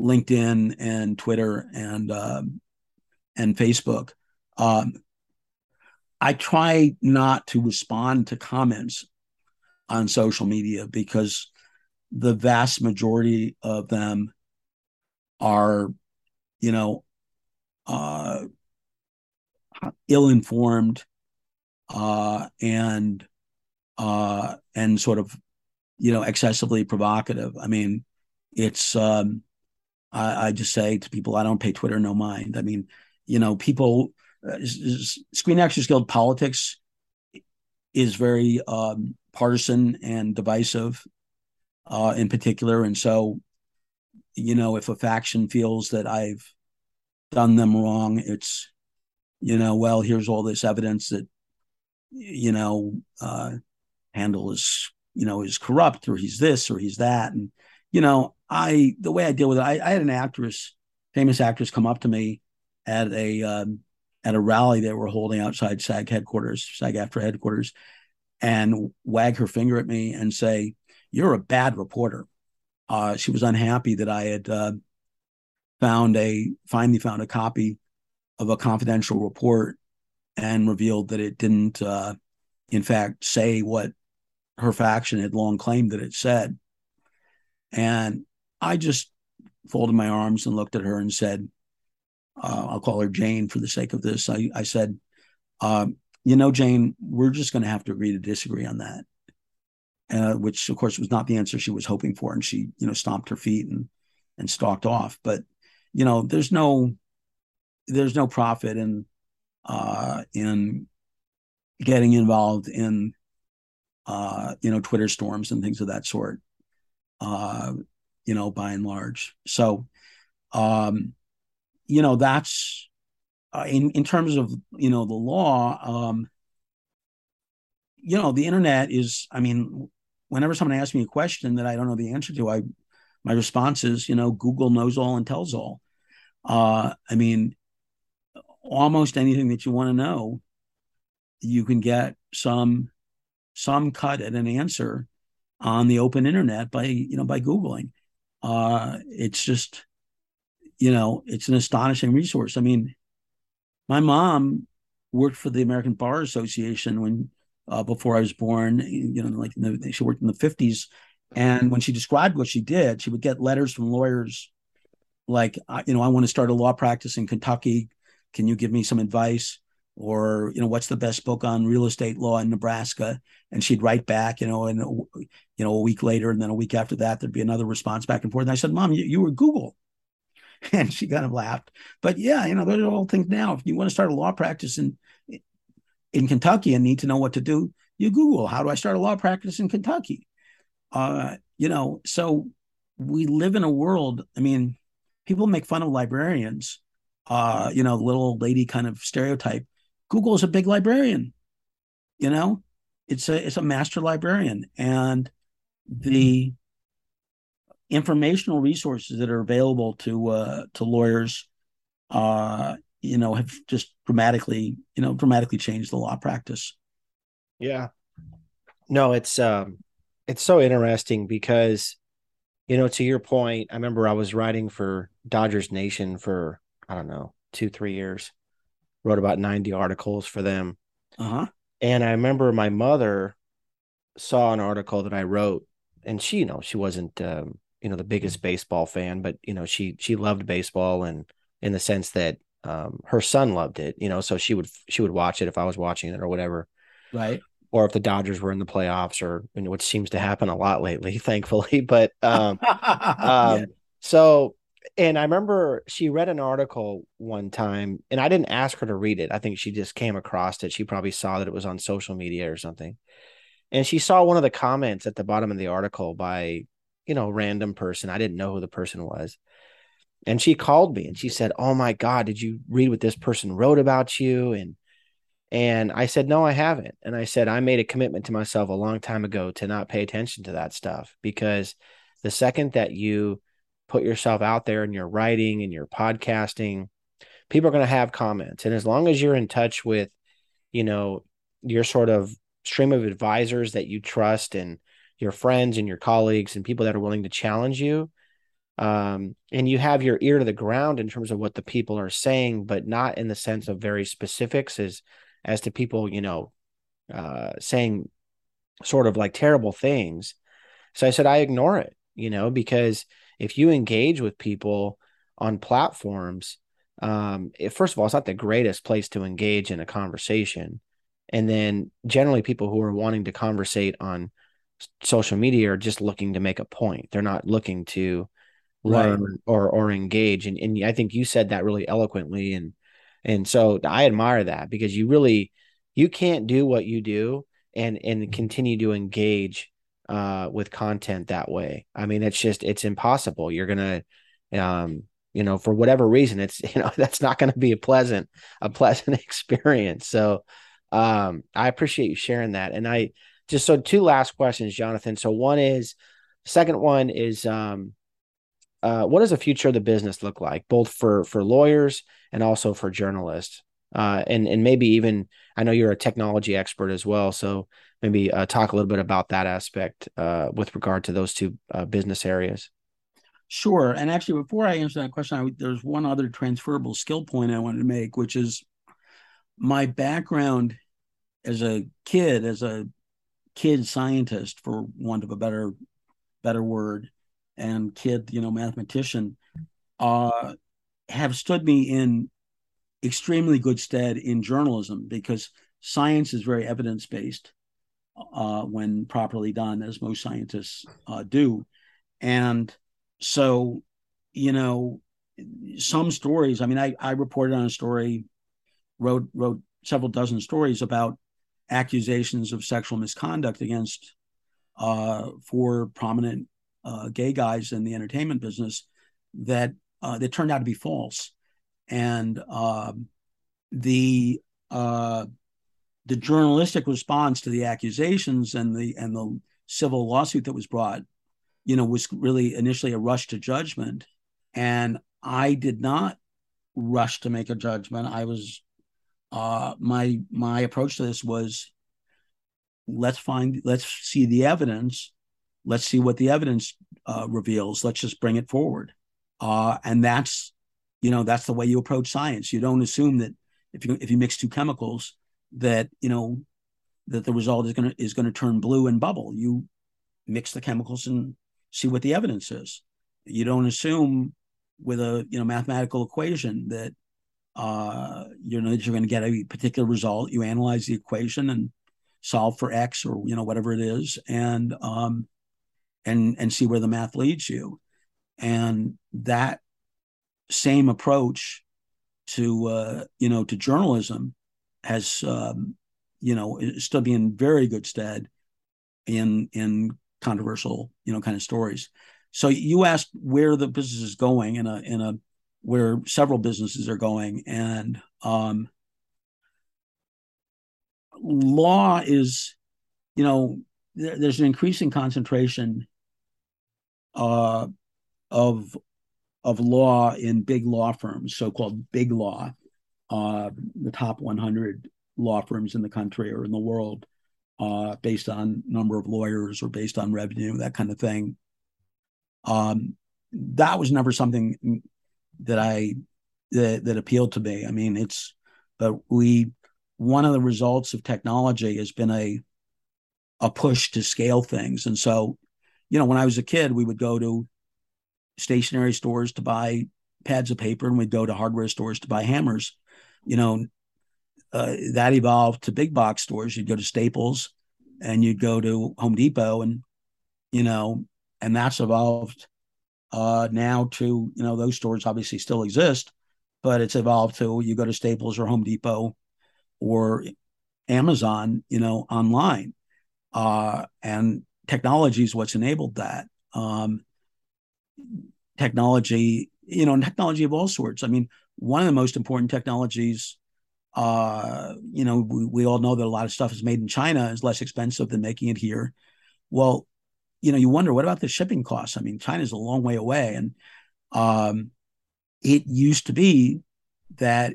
LinkedIn and Twitter and uh, and Facebook, um, I try not to respond to comments on social media because the vast majority of them are, you know, uh, ill informed uh, and uh, and sort of you know excessively provocative. I mean, it's um, I, I, just say to people, I don't pay Twitter no mind. I mean, you know, people uh, Screen Actors Guild politics is very um, partisan and divisive, uh, in particular, and so you know, if a faction feels that I've done them wrong, it's you know, well, here's all this evidence that you know uh, Handel is you know is corrupt or he's this or he's that, and you know, I the way I deal with it, I, I had an actress, famous actress, come up to me at a um, at a rally they were holding outside SAG headquarters, SAG-AFTRA headquarters, and wag her finger at me and say, "You're a bad reporter." Uh, she was unhappy that I had uh, found a finally found a copy of a confidential report and revealed that it didn't, uh, in fact, say what her faction had long claimed that it said. And I just folded my arms and looked at her and said, uh, I'll call her Jane for the sake of this. I, I said, uh, you know, Jane, we're just going to have to agree to disagree on that. Uh, which of course was not the answer she was hoping for. And she, you know, stomped her feet and, and stalked off. But, you know, there's no, there's no profit in, uh, in getting involved in, uh, you know, Twitter storms and things of that sort. Uh, you know, by and large. So, um, you know, that's uh, in in terms of you know the law. Um, you know, the internet is. I mean, whenever someone asks me a question that I don't know the answer to, I my response is, you know, Google knows all and tells all. Uh, I mean, almost anything that you want to know, you can get some some cut at an answer on the open internet by you know by googling. Uh it's just you know it's an astonishing resource. I mean my mom worked for the american bar association when uh, before i was born you know like the, she worked in the 50s and when she described what she did she would get letters from lawyers like you know i want to start a law practice in kentucky. Can you give me some advice or you know what's the best book on real estate law in nebraska? And she'd write back you know and you know a week later and then a week after that there'd be another response back and forth. And i said mom you, you were google. And she kind of laughed. But yeah you know those are all things now if you want to start a law practice in in kentucky and need to know what to do you google how do i start a law practice in kentucky? Uh you know so we live in a world i mean people make fun of librarians uh you know little old lady kind of stereotype Google is a big librarian. You know, it's a it's a master librarian, and the informational resources that are available to uh, to lawyers, uh, you know, have just dramatically, you know, dramatically changed the law practice. Yeah. No, it's um it's so interesting because you know, to your point, I remember I was writing for Dodgers Nation for I don't know, 2 3 years wrote about 90 articles for them. Uh-huh. And I remember my mother saw an article that I wrote and she, you know, she wasn't um, you know, the biggest baseball fan, but you know, she she loved baseball and in the sense that um, her son loved it, you know, so she would she would watch it if I was watching it or whatever. Right. Or if the Dodgers were in the playoffs or you know, which seems to happen a lot lately, thankfully. But um, um so and I remember she read an article one time, and I didn't ask her to read it. I think she just came across it. She probably saw that it was on social media or something. And she saw one of the comments at the bottom of the article by, you know, random person. I didn't know who the person was. and she called me and she said, "Oh my God, did you read what this person wrote about you?" And and I said, "No, I haven't." And I said, "I made a commitment to myself a long time ago to not pay attention to that stuff because the second that you put yourself out there in your writing and your podcasting, people are going to have comments, and as long as you're in touch with, you know, your sort of stream of advisors that you trust and your friends and your colleagues and people that are willing to challenge you." um, and you have your ear to the ground in terms of what the people are saying, but not in the sense of very specifics as as to people, you know, uh, saying sort of like terrible things. So I said I ignore it, you know, because if you engage with people on platforms, um, it, first of all, it's not the greatest place to engage in a conversation, and then generally people who are wanting to conversate on social media are just looking to make a point. They're not looking to learn right. or or engage and and I think you said that really eloquently and and so I admire that because you really you can't do what you do and and continue to engage uh with content that way. I mean it's just it's impossible. You're to um you know for whatever reason it's you know that's not going to be a pleasant a pleasant experience. So um I appreciate you sharing that and I just so two last questions Jonathan. So one is second one is um uh, what does the future of the business look like, both for for lawyers and also for journalists? Uh, and and maybe even I know you're a technology expert as well, so maybe uh, talk a little bit about that aspect uh, with regard to those two uh, business areas. Sure, and actually, before I answer that question, I, there's one other transferable skill point I wanted to make, which is my background as a kid, as a kid scientist, for want of a better better word, and kid, you know, mathematician, uh, have stood me in extremely good stead in journalism because science is very evidence based uh, when properly done, as most scientists uh, do. And so, you know, some stories. I mean, I, I reported on a story, wrote wrote several dozen stories about accusations of sexual misconduct against uh, four prominent uh, gay guys in the entertainment business that uh, that turned out to be false, and um, the uh, the journalistic response to the accusations and the and the civil lawsuit that was brought, you know, was really initially a rush to judgment, and I did not rush to make a judgment. I was uh, my my approach to this was let's find let's see the evidence. Let's see what the evidence uh, reveals. Let's just bring it forward. Uh, and that's you know that's the way you approach science. You don't assume that if you if you mix two chemicals that you know that the result is going to is going to turn blue and bubble. You mix the chemicals and see what the evidence is. You don't assume with a you know mathematical equation that uh you know that you're going to get a particular result. You analyze the equation and solve for x or you know whatever it is and um and and see where the math leads you. And that same approach to uh, you know to journalism has um, you know still be in very good stead in in controversial you know kind of stories. So you asked where the business is going in a in a where several businesses are going and um, law is you know there's an increasing concentration uh, of of law in big law firms, so-called big law, uh, the top 100 law firms in the country or in the world, uh, based on number of lawyers or based on revenue, that kind of thing. Um, that was never something that I that, that appealed to me. I mean, it's but we one of the results of technology has been a a push to scale things, and so you know, when I was a kid, we would go to stationery stores to buy pads of paper and we'd go to hardware stores to buy hammers. You know, uh, that evolved to big box stores. You'd go to Staples and you'd go to Home Depot and, you know, and that's evolved uh, now to, you know, those stores obviously still exist, but it's evolved to you go to Staples or Home Depot or Amazon, you know, online. Uh, and technology is what's enabled that. Um, technology you know, technology of all sorts. I mean, one of the most important technologies, uh, you know, we, we all know that a lot of stuff is made in China is less expensive than making it here. Well, you know, you wonder what about the shipping costs? I mean, China's a long way away, and um, it used to be that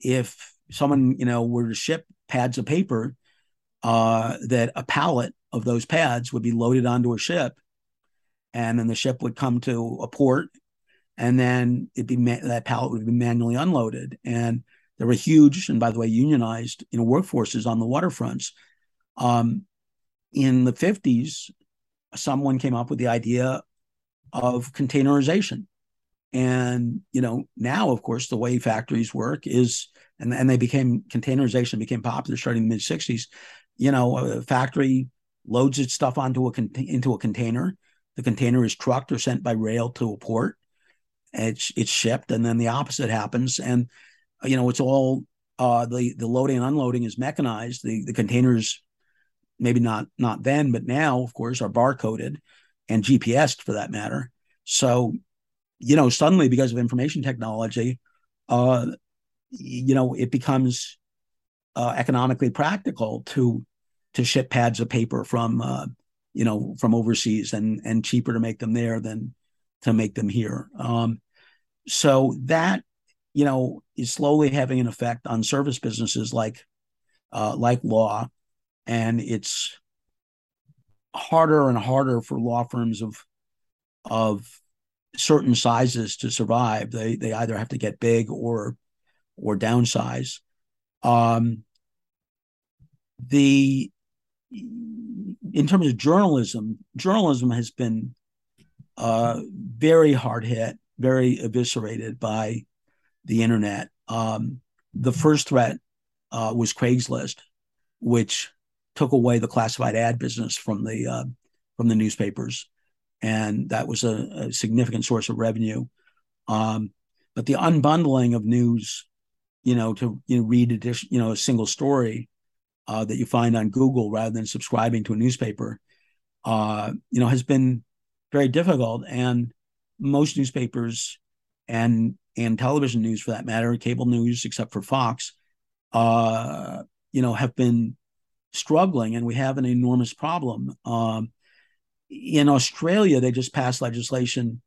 if someone, you know, were to ship pads of paper, uh, that a pallet of those pads would be loaded onto a ship, and then the ship would come to a port, and then it'd be ma- that pallet would be manually unloaded. And there were huge, and by the way, unionized, you know, workforces on the waterfronts. Um, in the 50s, someone came up with the idea of containerization. And you know, now of course the way factories work is and, and they became containerization became popular starting in the mid 60s. You know, a factory loads its stuff onto a into a container. The container is trucked or sent by rail to a port. It's it's shipped, and then the opposite happens. And you know, it's all uh, the the loading and unloading is mechanized. The the containers, maybe not not then, but now, of course, are barcoded and GPS for that matter. So, you know, suddenly because of information technology, uh, you know, it becomes uh, economically practical to to ship pads of paper from uh, you know from overseas and and cheaper to make them there than to make them here. Um, so that you know is slowly having an effect on service businesses like uh, like law, and it's harder and harder for law firms of of certain sizes to survive. They they either have to get big or or downsize. Um, the in terms of journalism, journalism has been uh, very hard hit, very eviscerated by the internet. Um, the first threat uh, was Craigslist, which took away the classified ad business from the uh, from the newspapers, and that was a, a significant source of revenue. Um, but the unbundling of news you know, to you know, read addition, you know, a single story uh, that you find on Google rather than subscribing to a newspaper, uh, you know, has been very difficult. And most newspapers and and television news, for that matter, cable news, except for Fox, uh, you know, have been struggling, and we have an enormous problem. Um, in Australia, they just passed legislation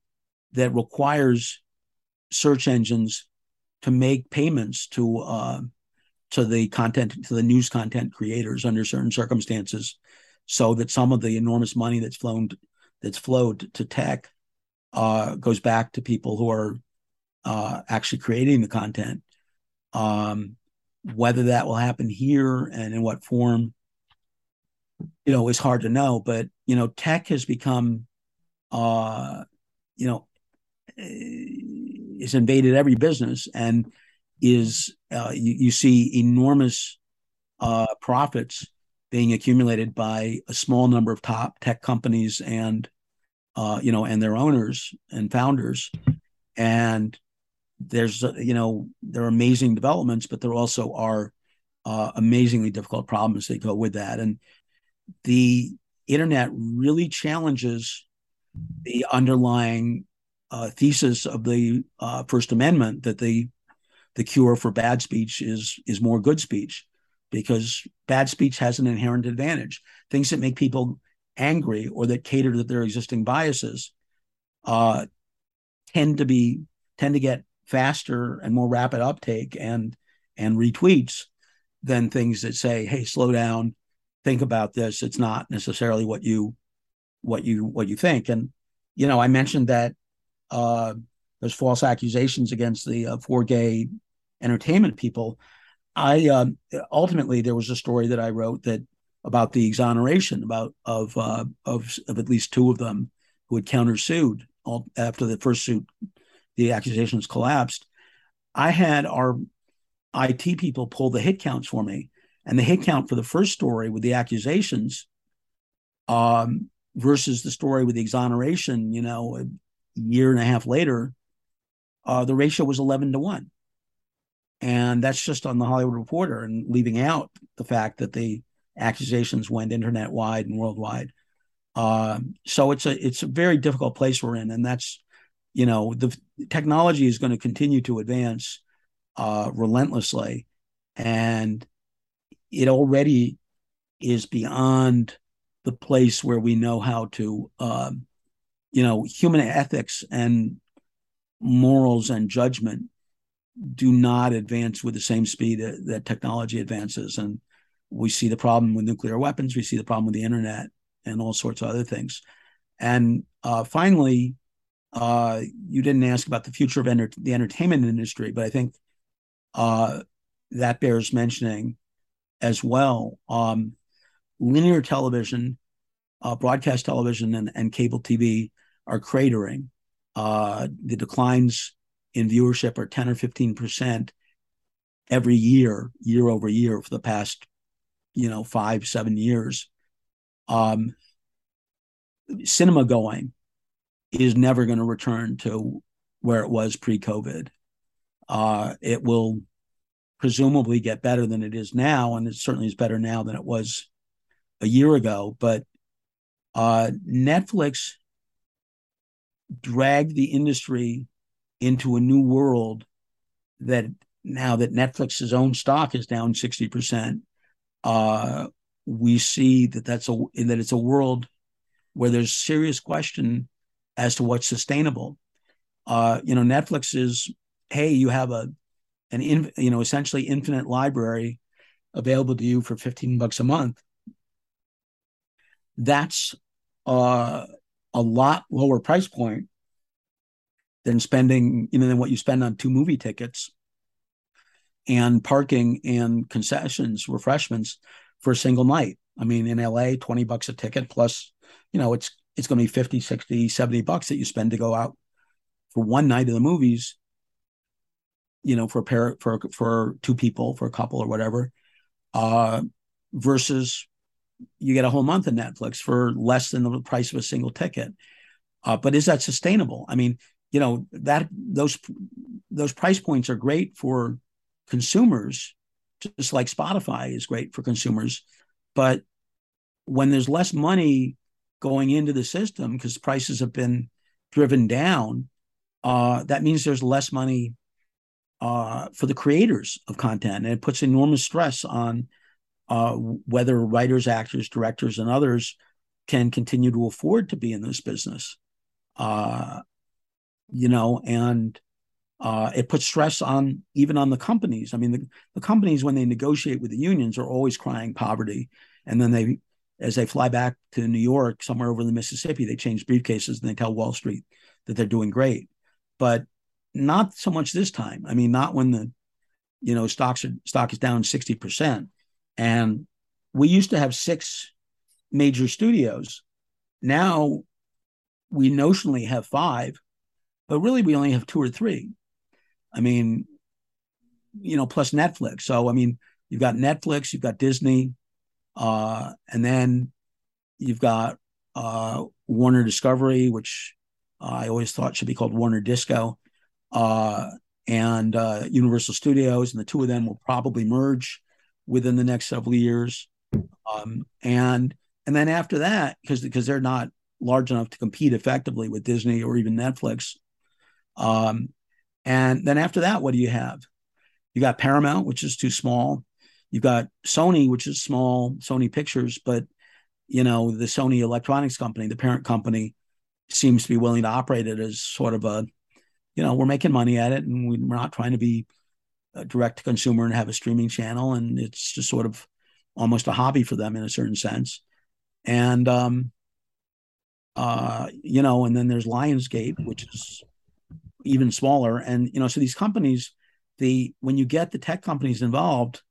that requires search engines to make payments to uh, to the content to the news content creators under certain circumstances, so that some of the enormous money that's flown that's flowed to tech uh, goes back to people who are uh, actually creating the content. Um, whether that will happen here and in what form, you know, is hard to know. But you know, tech has become, uh, you know is invaded every business and is uh, you, you, see enormous uh, profits being accumulated by a small number of top tech companies and uh, you know and their owners and founders. And there's uh, you know there are amazing developments but there also are uh, amazingly difficult problems that go with that. And the internet really challenges the underlying uh, thesis of the uh, First Amendment that the the cure for bad speech is is more good speech, because bad speech has an inherent advantage. Things that make people angry or that cater to their existing biases uh, tend to be tend to get faster and more rapid uptake and and retweets than things that say, "Hey, slow down, think about this. It's not necessarily what you what you what you think." And you know, I mentioned that uh, false accusations against the uh, four gay entertainment people. I uh, ultimately there was a story that I wrote that about the exoneration about of uh, of of at least two of them who had countersued all, after the first suit, the accusations collapsed. I had our IT people pull the hit counts for me, and the hit count for the first story with the accusations um, versus the story with the exoneration, you know, a year and a half later, uh, the ratio was 11 to 1. And that's just on the Hollywood Reporter and leaving out the fact that the accusations went internet wide and worldwide. Uh, so it's a it's a very difficult place we're in, and that's you know, the technology is going to continue to advance uh, relentlessly, and it already is beyond the place where we know how to, um, you know, human ethics and morals and judgment do not advance with the same speed that, that technology advances. And we see the problem with nuclear weapons, we see the problem with the internet, and all sorts of other things. And uh, finally, uh, you didn't ask about the future of enter- the entertainment industry, but I think uh, that bears mentioning as well. Um, linear television, uh, broadcast television, and, and cable TV are cratering. Uh, the declines in viewership are 10 or 15 percent every year, year over year for the past, you know, five, seven years. Um, cinema going is never going to return to where it was pre-COVID. Uh, it will presumably get better than it is now, and it certainly is better now than it was a year ago. But uh, Netflix dragged the industry into a new world that now that Netflix's own stock is down 60%, uh, we see that that's a that it's a world where there's serious question as to what's sustainable. Uh, you know, Netflix is, hey, you have a an in, you know essentially infinite library available to you for 15 bucks a month. That's uh, a lot lower price point than spending, you know, than what you spend on two movie tickets and parking and concessions, refreshments for a single night. I mean, in LA, 20 bucks a ticket plus, you know, it's it's going to be 50, 60, 70 bucks that you spend to go out for one night of the movies, you know, for a pair for for two people, for a couple or whatever. Uh versus you get a whole month of Netflix for less than the price of a single ticket. Uh, but is that sustainable? I mean, you know that those those price points are great for consumers just like spotify is great for consumers. But when there's less money going into the system because prices have been driven down uh, that means there's less money uh, for the creators of content. And it puts enormous stress on uh, whether writers actors directors and others can continue to afford to be in this business. Uh, you know, and uh, it puts stress on even on the companies. I mean, the, the companies when they negotiate with the unions are always crying poverty, and then they, as they fly back to New York, somewhere over the Mississippi, they change briefcases and they tell Wall Street that they're doing great, but not so much this time. I mean, not when the, you know, stocks are, stock is down sixty percent, and we used to have six major studios. Now we notionally have five but really we only have two or three. I mean, you know, plus Netflix. So I mean, you've got Netflix, you've got Disney, uh, and then you've got uh, Warner Discovery, which I always thought should be called Warner Disco, uh, and uh, Universal Studios, and the two of them will probably merge within the next several years. Um, and and then after that, because because they're not large enough to compete effectively with Disney or even Netflix, um, and then after that, what do you have? You got Paramount, which is too small. You've got Sony, which is small, Sony Pictures, but you know the Sony Electronics company, the parent company, seems to be willing to operate it as sort of a, you know, we're making money at it, and we're not trying to be direct to consumer and have a streaming channel, and it's just sort of almost a hobby for them in a certain sense. And um, uh, you know, and then there's Lionsgate, which is even smaller. And you know, so these companies, the when you get the tech companies involved,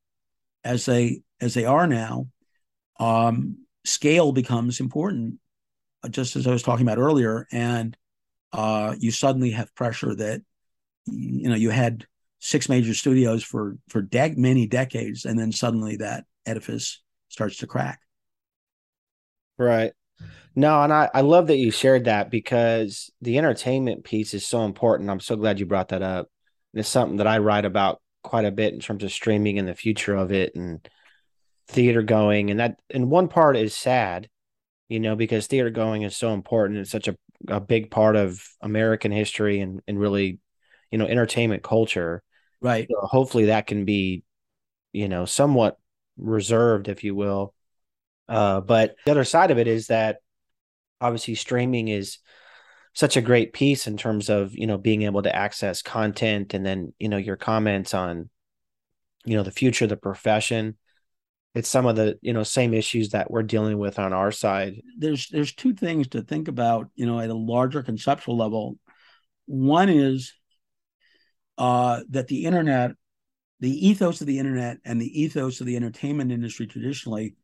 as they as they are now, um, scale becomes important. Uh, just as I was talking about earlier, and uh, you suddenly have pressure that you know you had six major studios for for de- many decades, and then suddenly that edifice starts to crack. Right. No, and I, I love that you shared that because the entertainment piece is so important. I'm so glad you brought that up. And it's something that I write about quite a bit in terms of streaming and the future of it and theater going. And that and one part is sad, you know, because theater going is so important. It's such a a big part of American history and and really, you know, entertainment culture. Right. So hopefully that can be, you know, somewhat reserved, if you will. Uh, but the other side of it is that obviously streaming is such a great piece in terms of you know being able to access content and then you know your comments on you know the future of the profession. It's some of the you know same issues that we're dealing with on our side. There's there's two things to think about you know at a larger conceptual level. One is uh that the internet the ethos of the internet and the ethos of the entertainment industry traditionally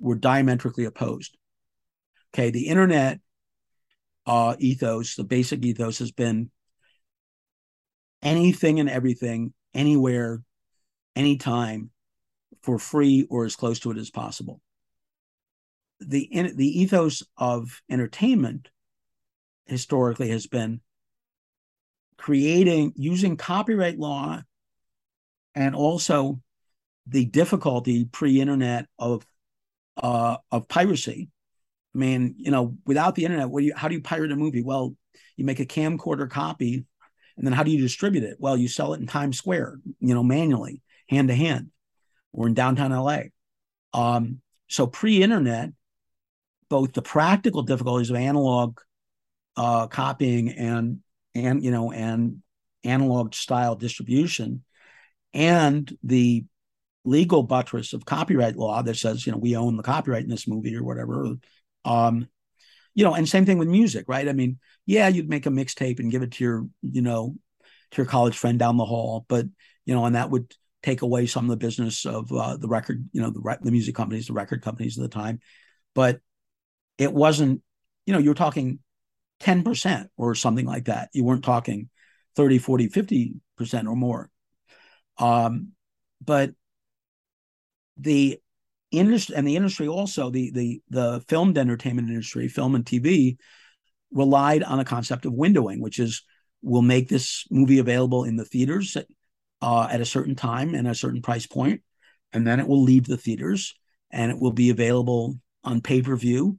were diametrically opposed okay the internet uh ethos the basic ethos has been anything and everything anywhere anytime for free or as close to it as possible. The the ethos of entertainment historically has been creating using copyright law and also the difficulty pre-internet of uh, of piracy. I mean, you know, without the internet, what do you, how do you pirate a movie? Well, you make a camcorder copy, and then how do you distribute it? Well, you sell it in Times Square, you know, manually, hand to hand. We're in downtown LA. Um, so pre-internet, both the practical difficulties of analog uh, copying and and you know and analog style distribution, and the legal buttress of copyright law that says you know we own the copyright in this movie or whatever. Um, you know, and same thing with music, right? I mean, yeah, you'd make a mixtape and give it to your you know to your college friend down the hall, but you know, and that would take away some of the business of uh, the record, you know, the the music companies, the record companies at the time. But it wasn't, you know, you were talking 10% or something like that. You weren't talking 30, 40, 50% or more. Um, but the industry and the industry also, the the the filmed entertainment industry, film and TV, relied on a concept of windowing, which is we'll make this movie available in the theaters uh, at a certain time and a certain price point, and then it will leave the theaters and it will be available on pay per view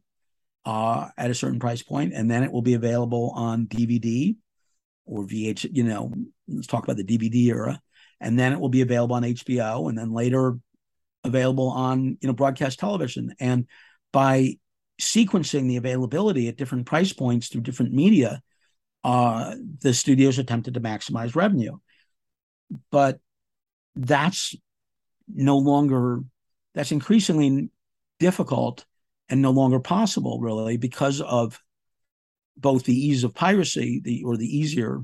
uh, at a certain price point, and then it will be available on DVD or VH. You know, let's talk about the DVD era, and then it will be available on HBO, and then later available on you know broadcast television. And by sequencing the availability at different price points through different media, uh, the studios attempted to maximize revenue but that's no longer that's increasingly difficult and no longer possible really because of both the ease of piracy the or the easier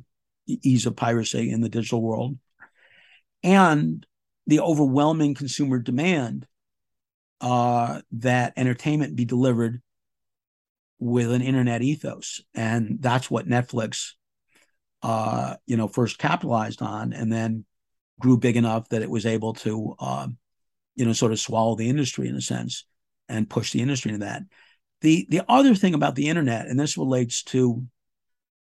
ease of piracy in the digital world and the overwhelming consumer demand uh, that entertainment be delivered with an internet ethos and that's what netflix uh, you know, first capitalized on and then grew big enough that it was able to, uh, you know, sort of swallow the industry in a sense and push the industry into that. The the other thing about the internet, and this relates to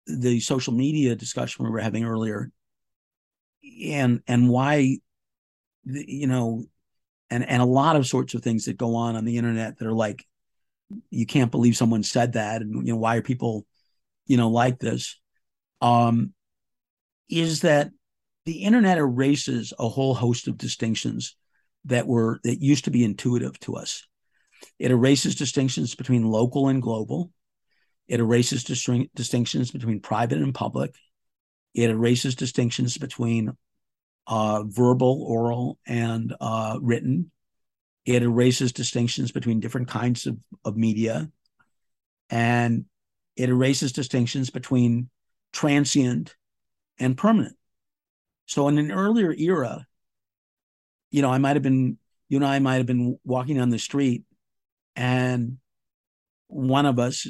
the social media discussion we were having earlier, and and why, the, you know, and and a lot of sorts of things that go on on the internet that are like, you can't believe someone said that, and you know why are people, you know, like this um, is that the internet erases a whole host of distinctions that were that used to be intuitive to us. It erases distinctions between local and global. It erases distinctions between private and public. It erases distinctions between uh, verbal, oral, and uh, written. It erases distinctions between different kinds of, of media. And it erases distinctions between transient, and permanent. So in an earlier era, you know, I might have been, you and I might have been walking down the street and one of us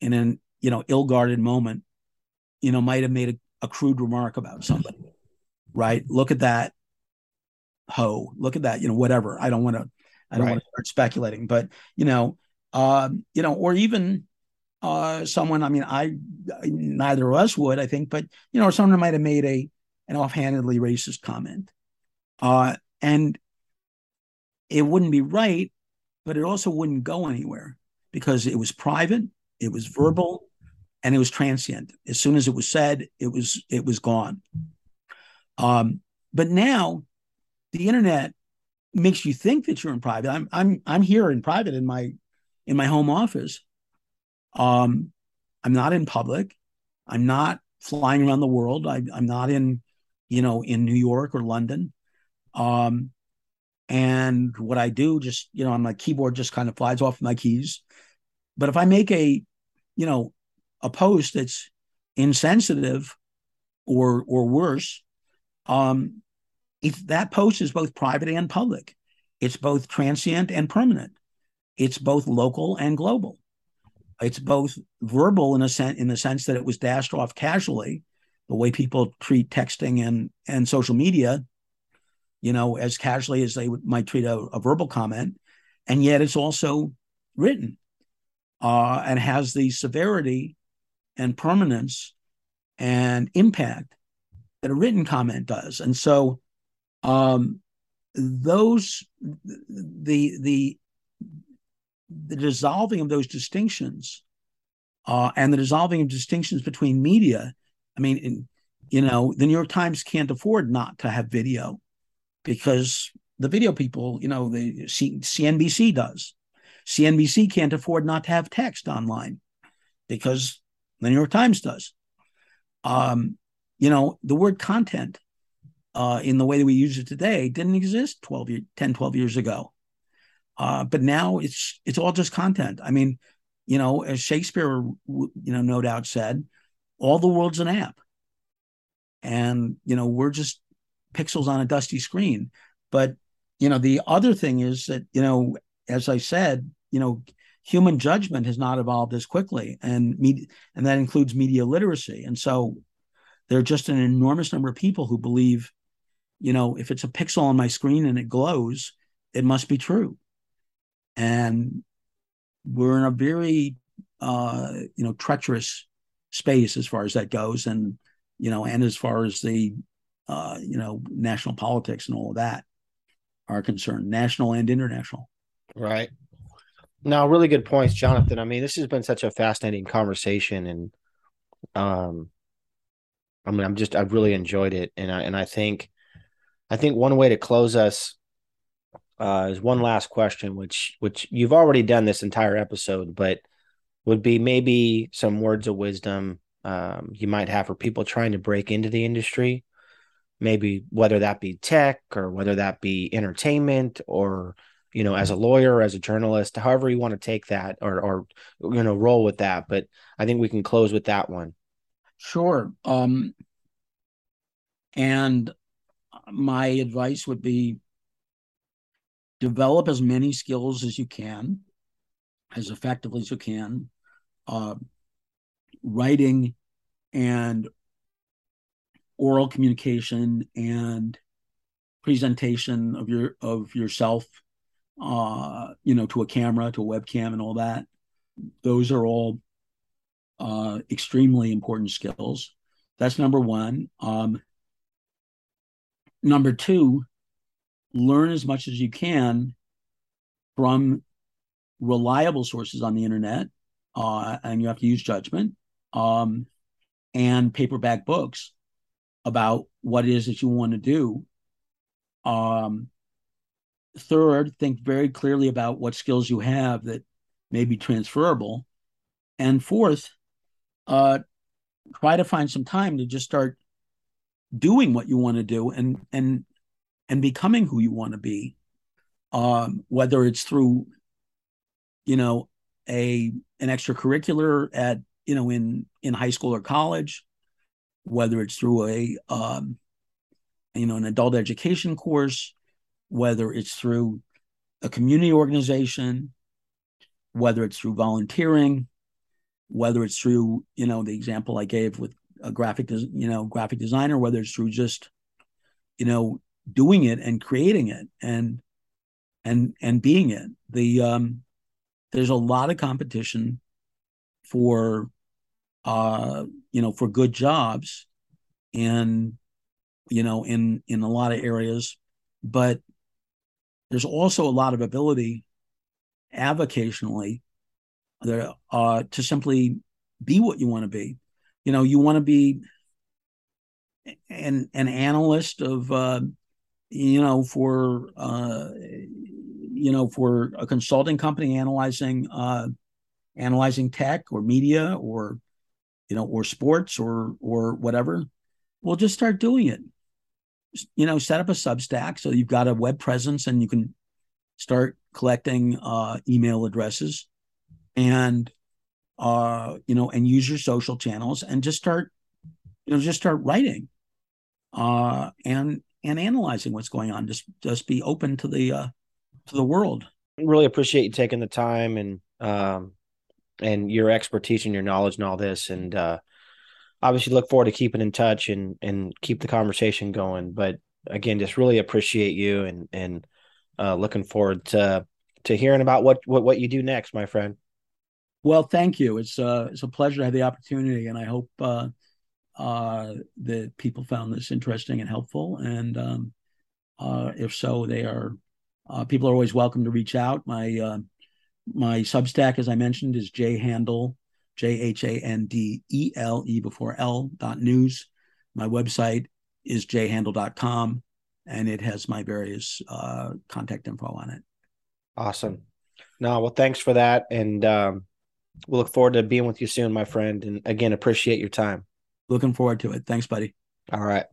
in an, you know, ill-guarded moment, you know, might have made a, a crude remark about somebody, right? Look at that hoe, look at that, you know, whatever. I don't want to, I don't right. want to start speculating, but you know, um, you know, or even uh, someone. I mean, I neither of us would, I think, but you know, someone might have made a an offhandedly racist comment, uh, and it wouldn't be right, but it also wouldn't go anywhere because it was private, it was verbal, and it was transient. As soon as it was said, it was it was gone. Um, but now, the internet makes you think that you're in private. I'm I'm I'm here in private in my in my home office. Um, I'm not in public. I'm not flying around the world. I, am not in, you know, in New York or London. Um, and what I do, just you know, on my keyboard, just kind of flies off my keys. But if I make a, you know, a post that's insensitive or or worse, um, if that post is both private and public. It's both transient and permanent. It's both local and global. It's both verbal in a sense, in the sense that it was dashed off casually, the way people treat texting and and social media, you know, as casually as they would, might treat a, a verbal comment, and yet it's also written uh, and has the severity and permanence and impact that a written comment does. And so, um, those the the the dissolving of those distinctions uh, and the dissolving of distinctions between media. I mean, in, you know, the New York Times can't afford not to have video because the video people, you know, the C- CNBC does. CNBC can't afford not to have text online because the New York Times does. Um, you know, the word content uh, in the way that we use it today didn't exist 12 year, 10, 12 years ago. Uh, but now it's it's all just content. I mean, you know, as Shakespeare, you know, no doubt said, all the world's an app, and you know, we're just pixels on a dusty screen. But you know, the other thing is that you know, as I said, you know, human judgment has not evolved as quickly, and media, and that includes media literacy. And so, there are just an enormous number of people who believe, you know, if it's a pixel on my screen and it glows, it must be true and we're in a very uh, you know treacherous space as far as that goes, and you know, and as far as the uh, you know national politics and all of that are concerned, national and international. Right. Now, really good points, Jonathan. I mean, this has been such a fascinating conversation, and um, I mean, I'm just I've really enjoyed it, and I and I think, I think one way to close us uh, is one last question, which which you've already done this entire episode, but would be maybe some words of wisdom um, you might have for people trying to break into the industry, maybe whether that be tech or whether that be entertainment or you know as a lawyer as a journalist, however you want to take that or or you know roll with that. But I think we can close with that one. Sure. Um, and my advice would be develop as many skills as you can, as effectively as you can, uh, writing and oral communication and presentation of your of yourself uh you know to a camera to a webcam and all that those are all uh extremely important skills that's number one um number two learn as much as you can from reliable sources on the internet, uh, and you have to use judgment, um, and paperback books about what it is that you want to do. Um, third, think very clearly about what skills you have that may be transferable. And fourth, uh, try to find some time to just start doing what you want to do and and and becoming who you want to be, um, whether it's through, you know, a an extracurricular at you know in in high school or college, whether it's through a um, you know an adult education course, whether it's through a community organization, whether it's through volunteering, whether it's through you know the example I gave with a graphic you know graphic designer, whether it's through just you know doing it and creating it and and and being it. The um, there's a lot of competition for uh, you know for good jobs and you know in in a lot of areas, but there's also a lot of ability avocationally there uh, to simply be what you want to be. You know, you want to be an an analyst of uh, you know for uh, you know for a consulting company analyzing uh, analyzing tech or media or you know or sports or or whatever. Well, just start doing it. You know, set up a Substack so you've got a web presence and you can start collecting uh, email addresses and uh, you know and use your social channels and just start you know just start writing uh, and and analyzing what's going on. Just just be open to the uh, to the world. Really appreciate you taking the time and um, and your expertise and your knowledge and all this. And uh, obviously, look forward to keeping in touch and and keep the conversation going. But again, just really appreciate you and and uh, looking forward to to hearing about what what what you do next, my friend. Well, thank you. It's uh, it's a pleasure to have the opportunity, and I hope uh, uh, that people found this interesting and helpful. And um, uh, if so, they are uh, people are always welcome to reach out. My uh, my Substack, as I mentioned, is jhandel, J H A N D E L E before L dot news. My website is jhandel.com and it has my various contact info on it. Awesome. No, well, thanks for that. And um, we'll look forward to being with you soon, my friend. And again, appreciate your time. Looking forward to it. Thanks, buddy. All right.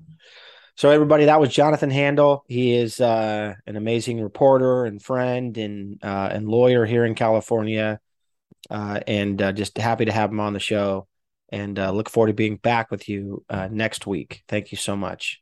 So, everybody, that was Jonathan Handel. He is uh, an amazing reporter and friend and uh, and lawyer here in California, uh, and uh, just happy to have him on the show. And uh, look forward to being back with you uh, next week. Thank you so much.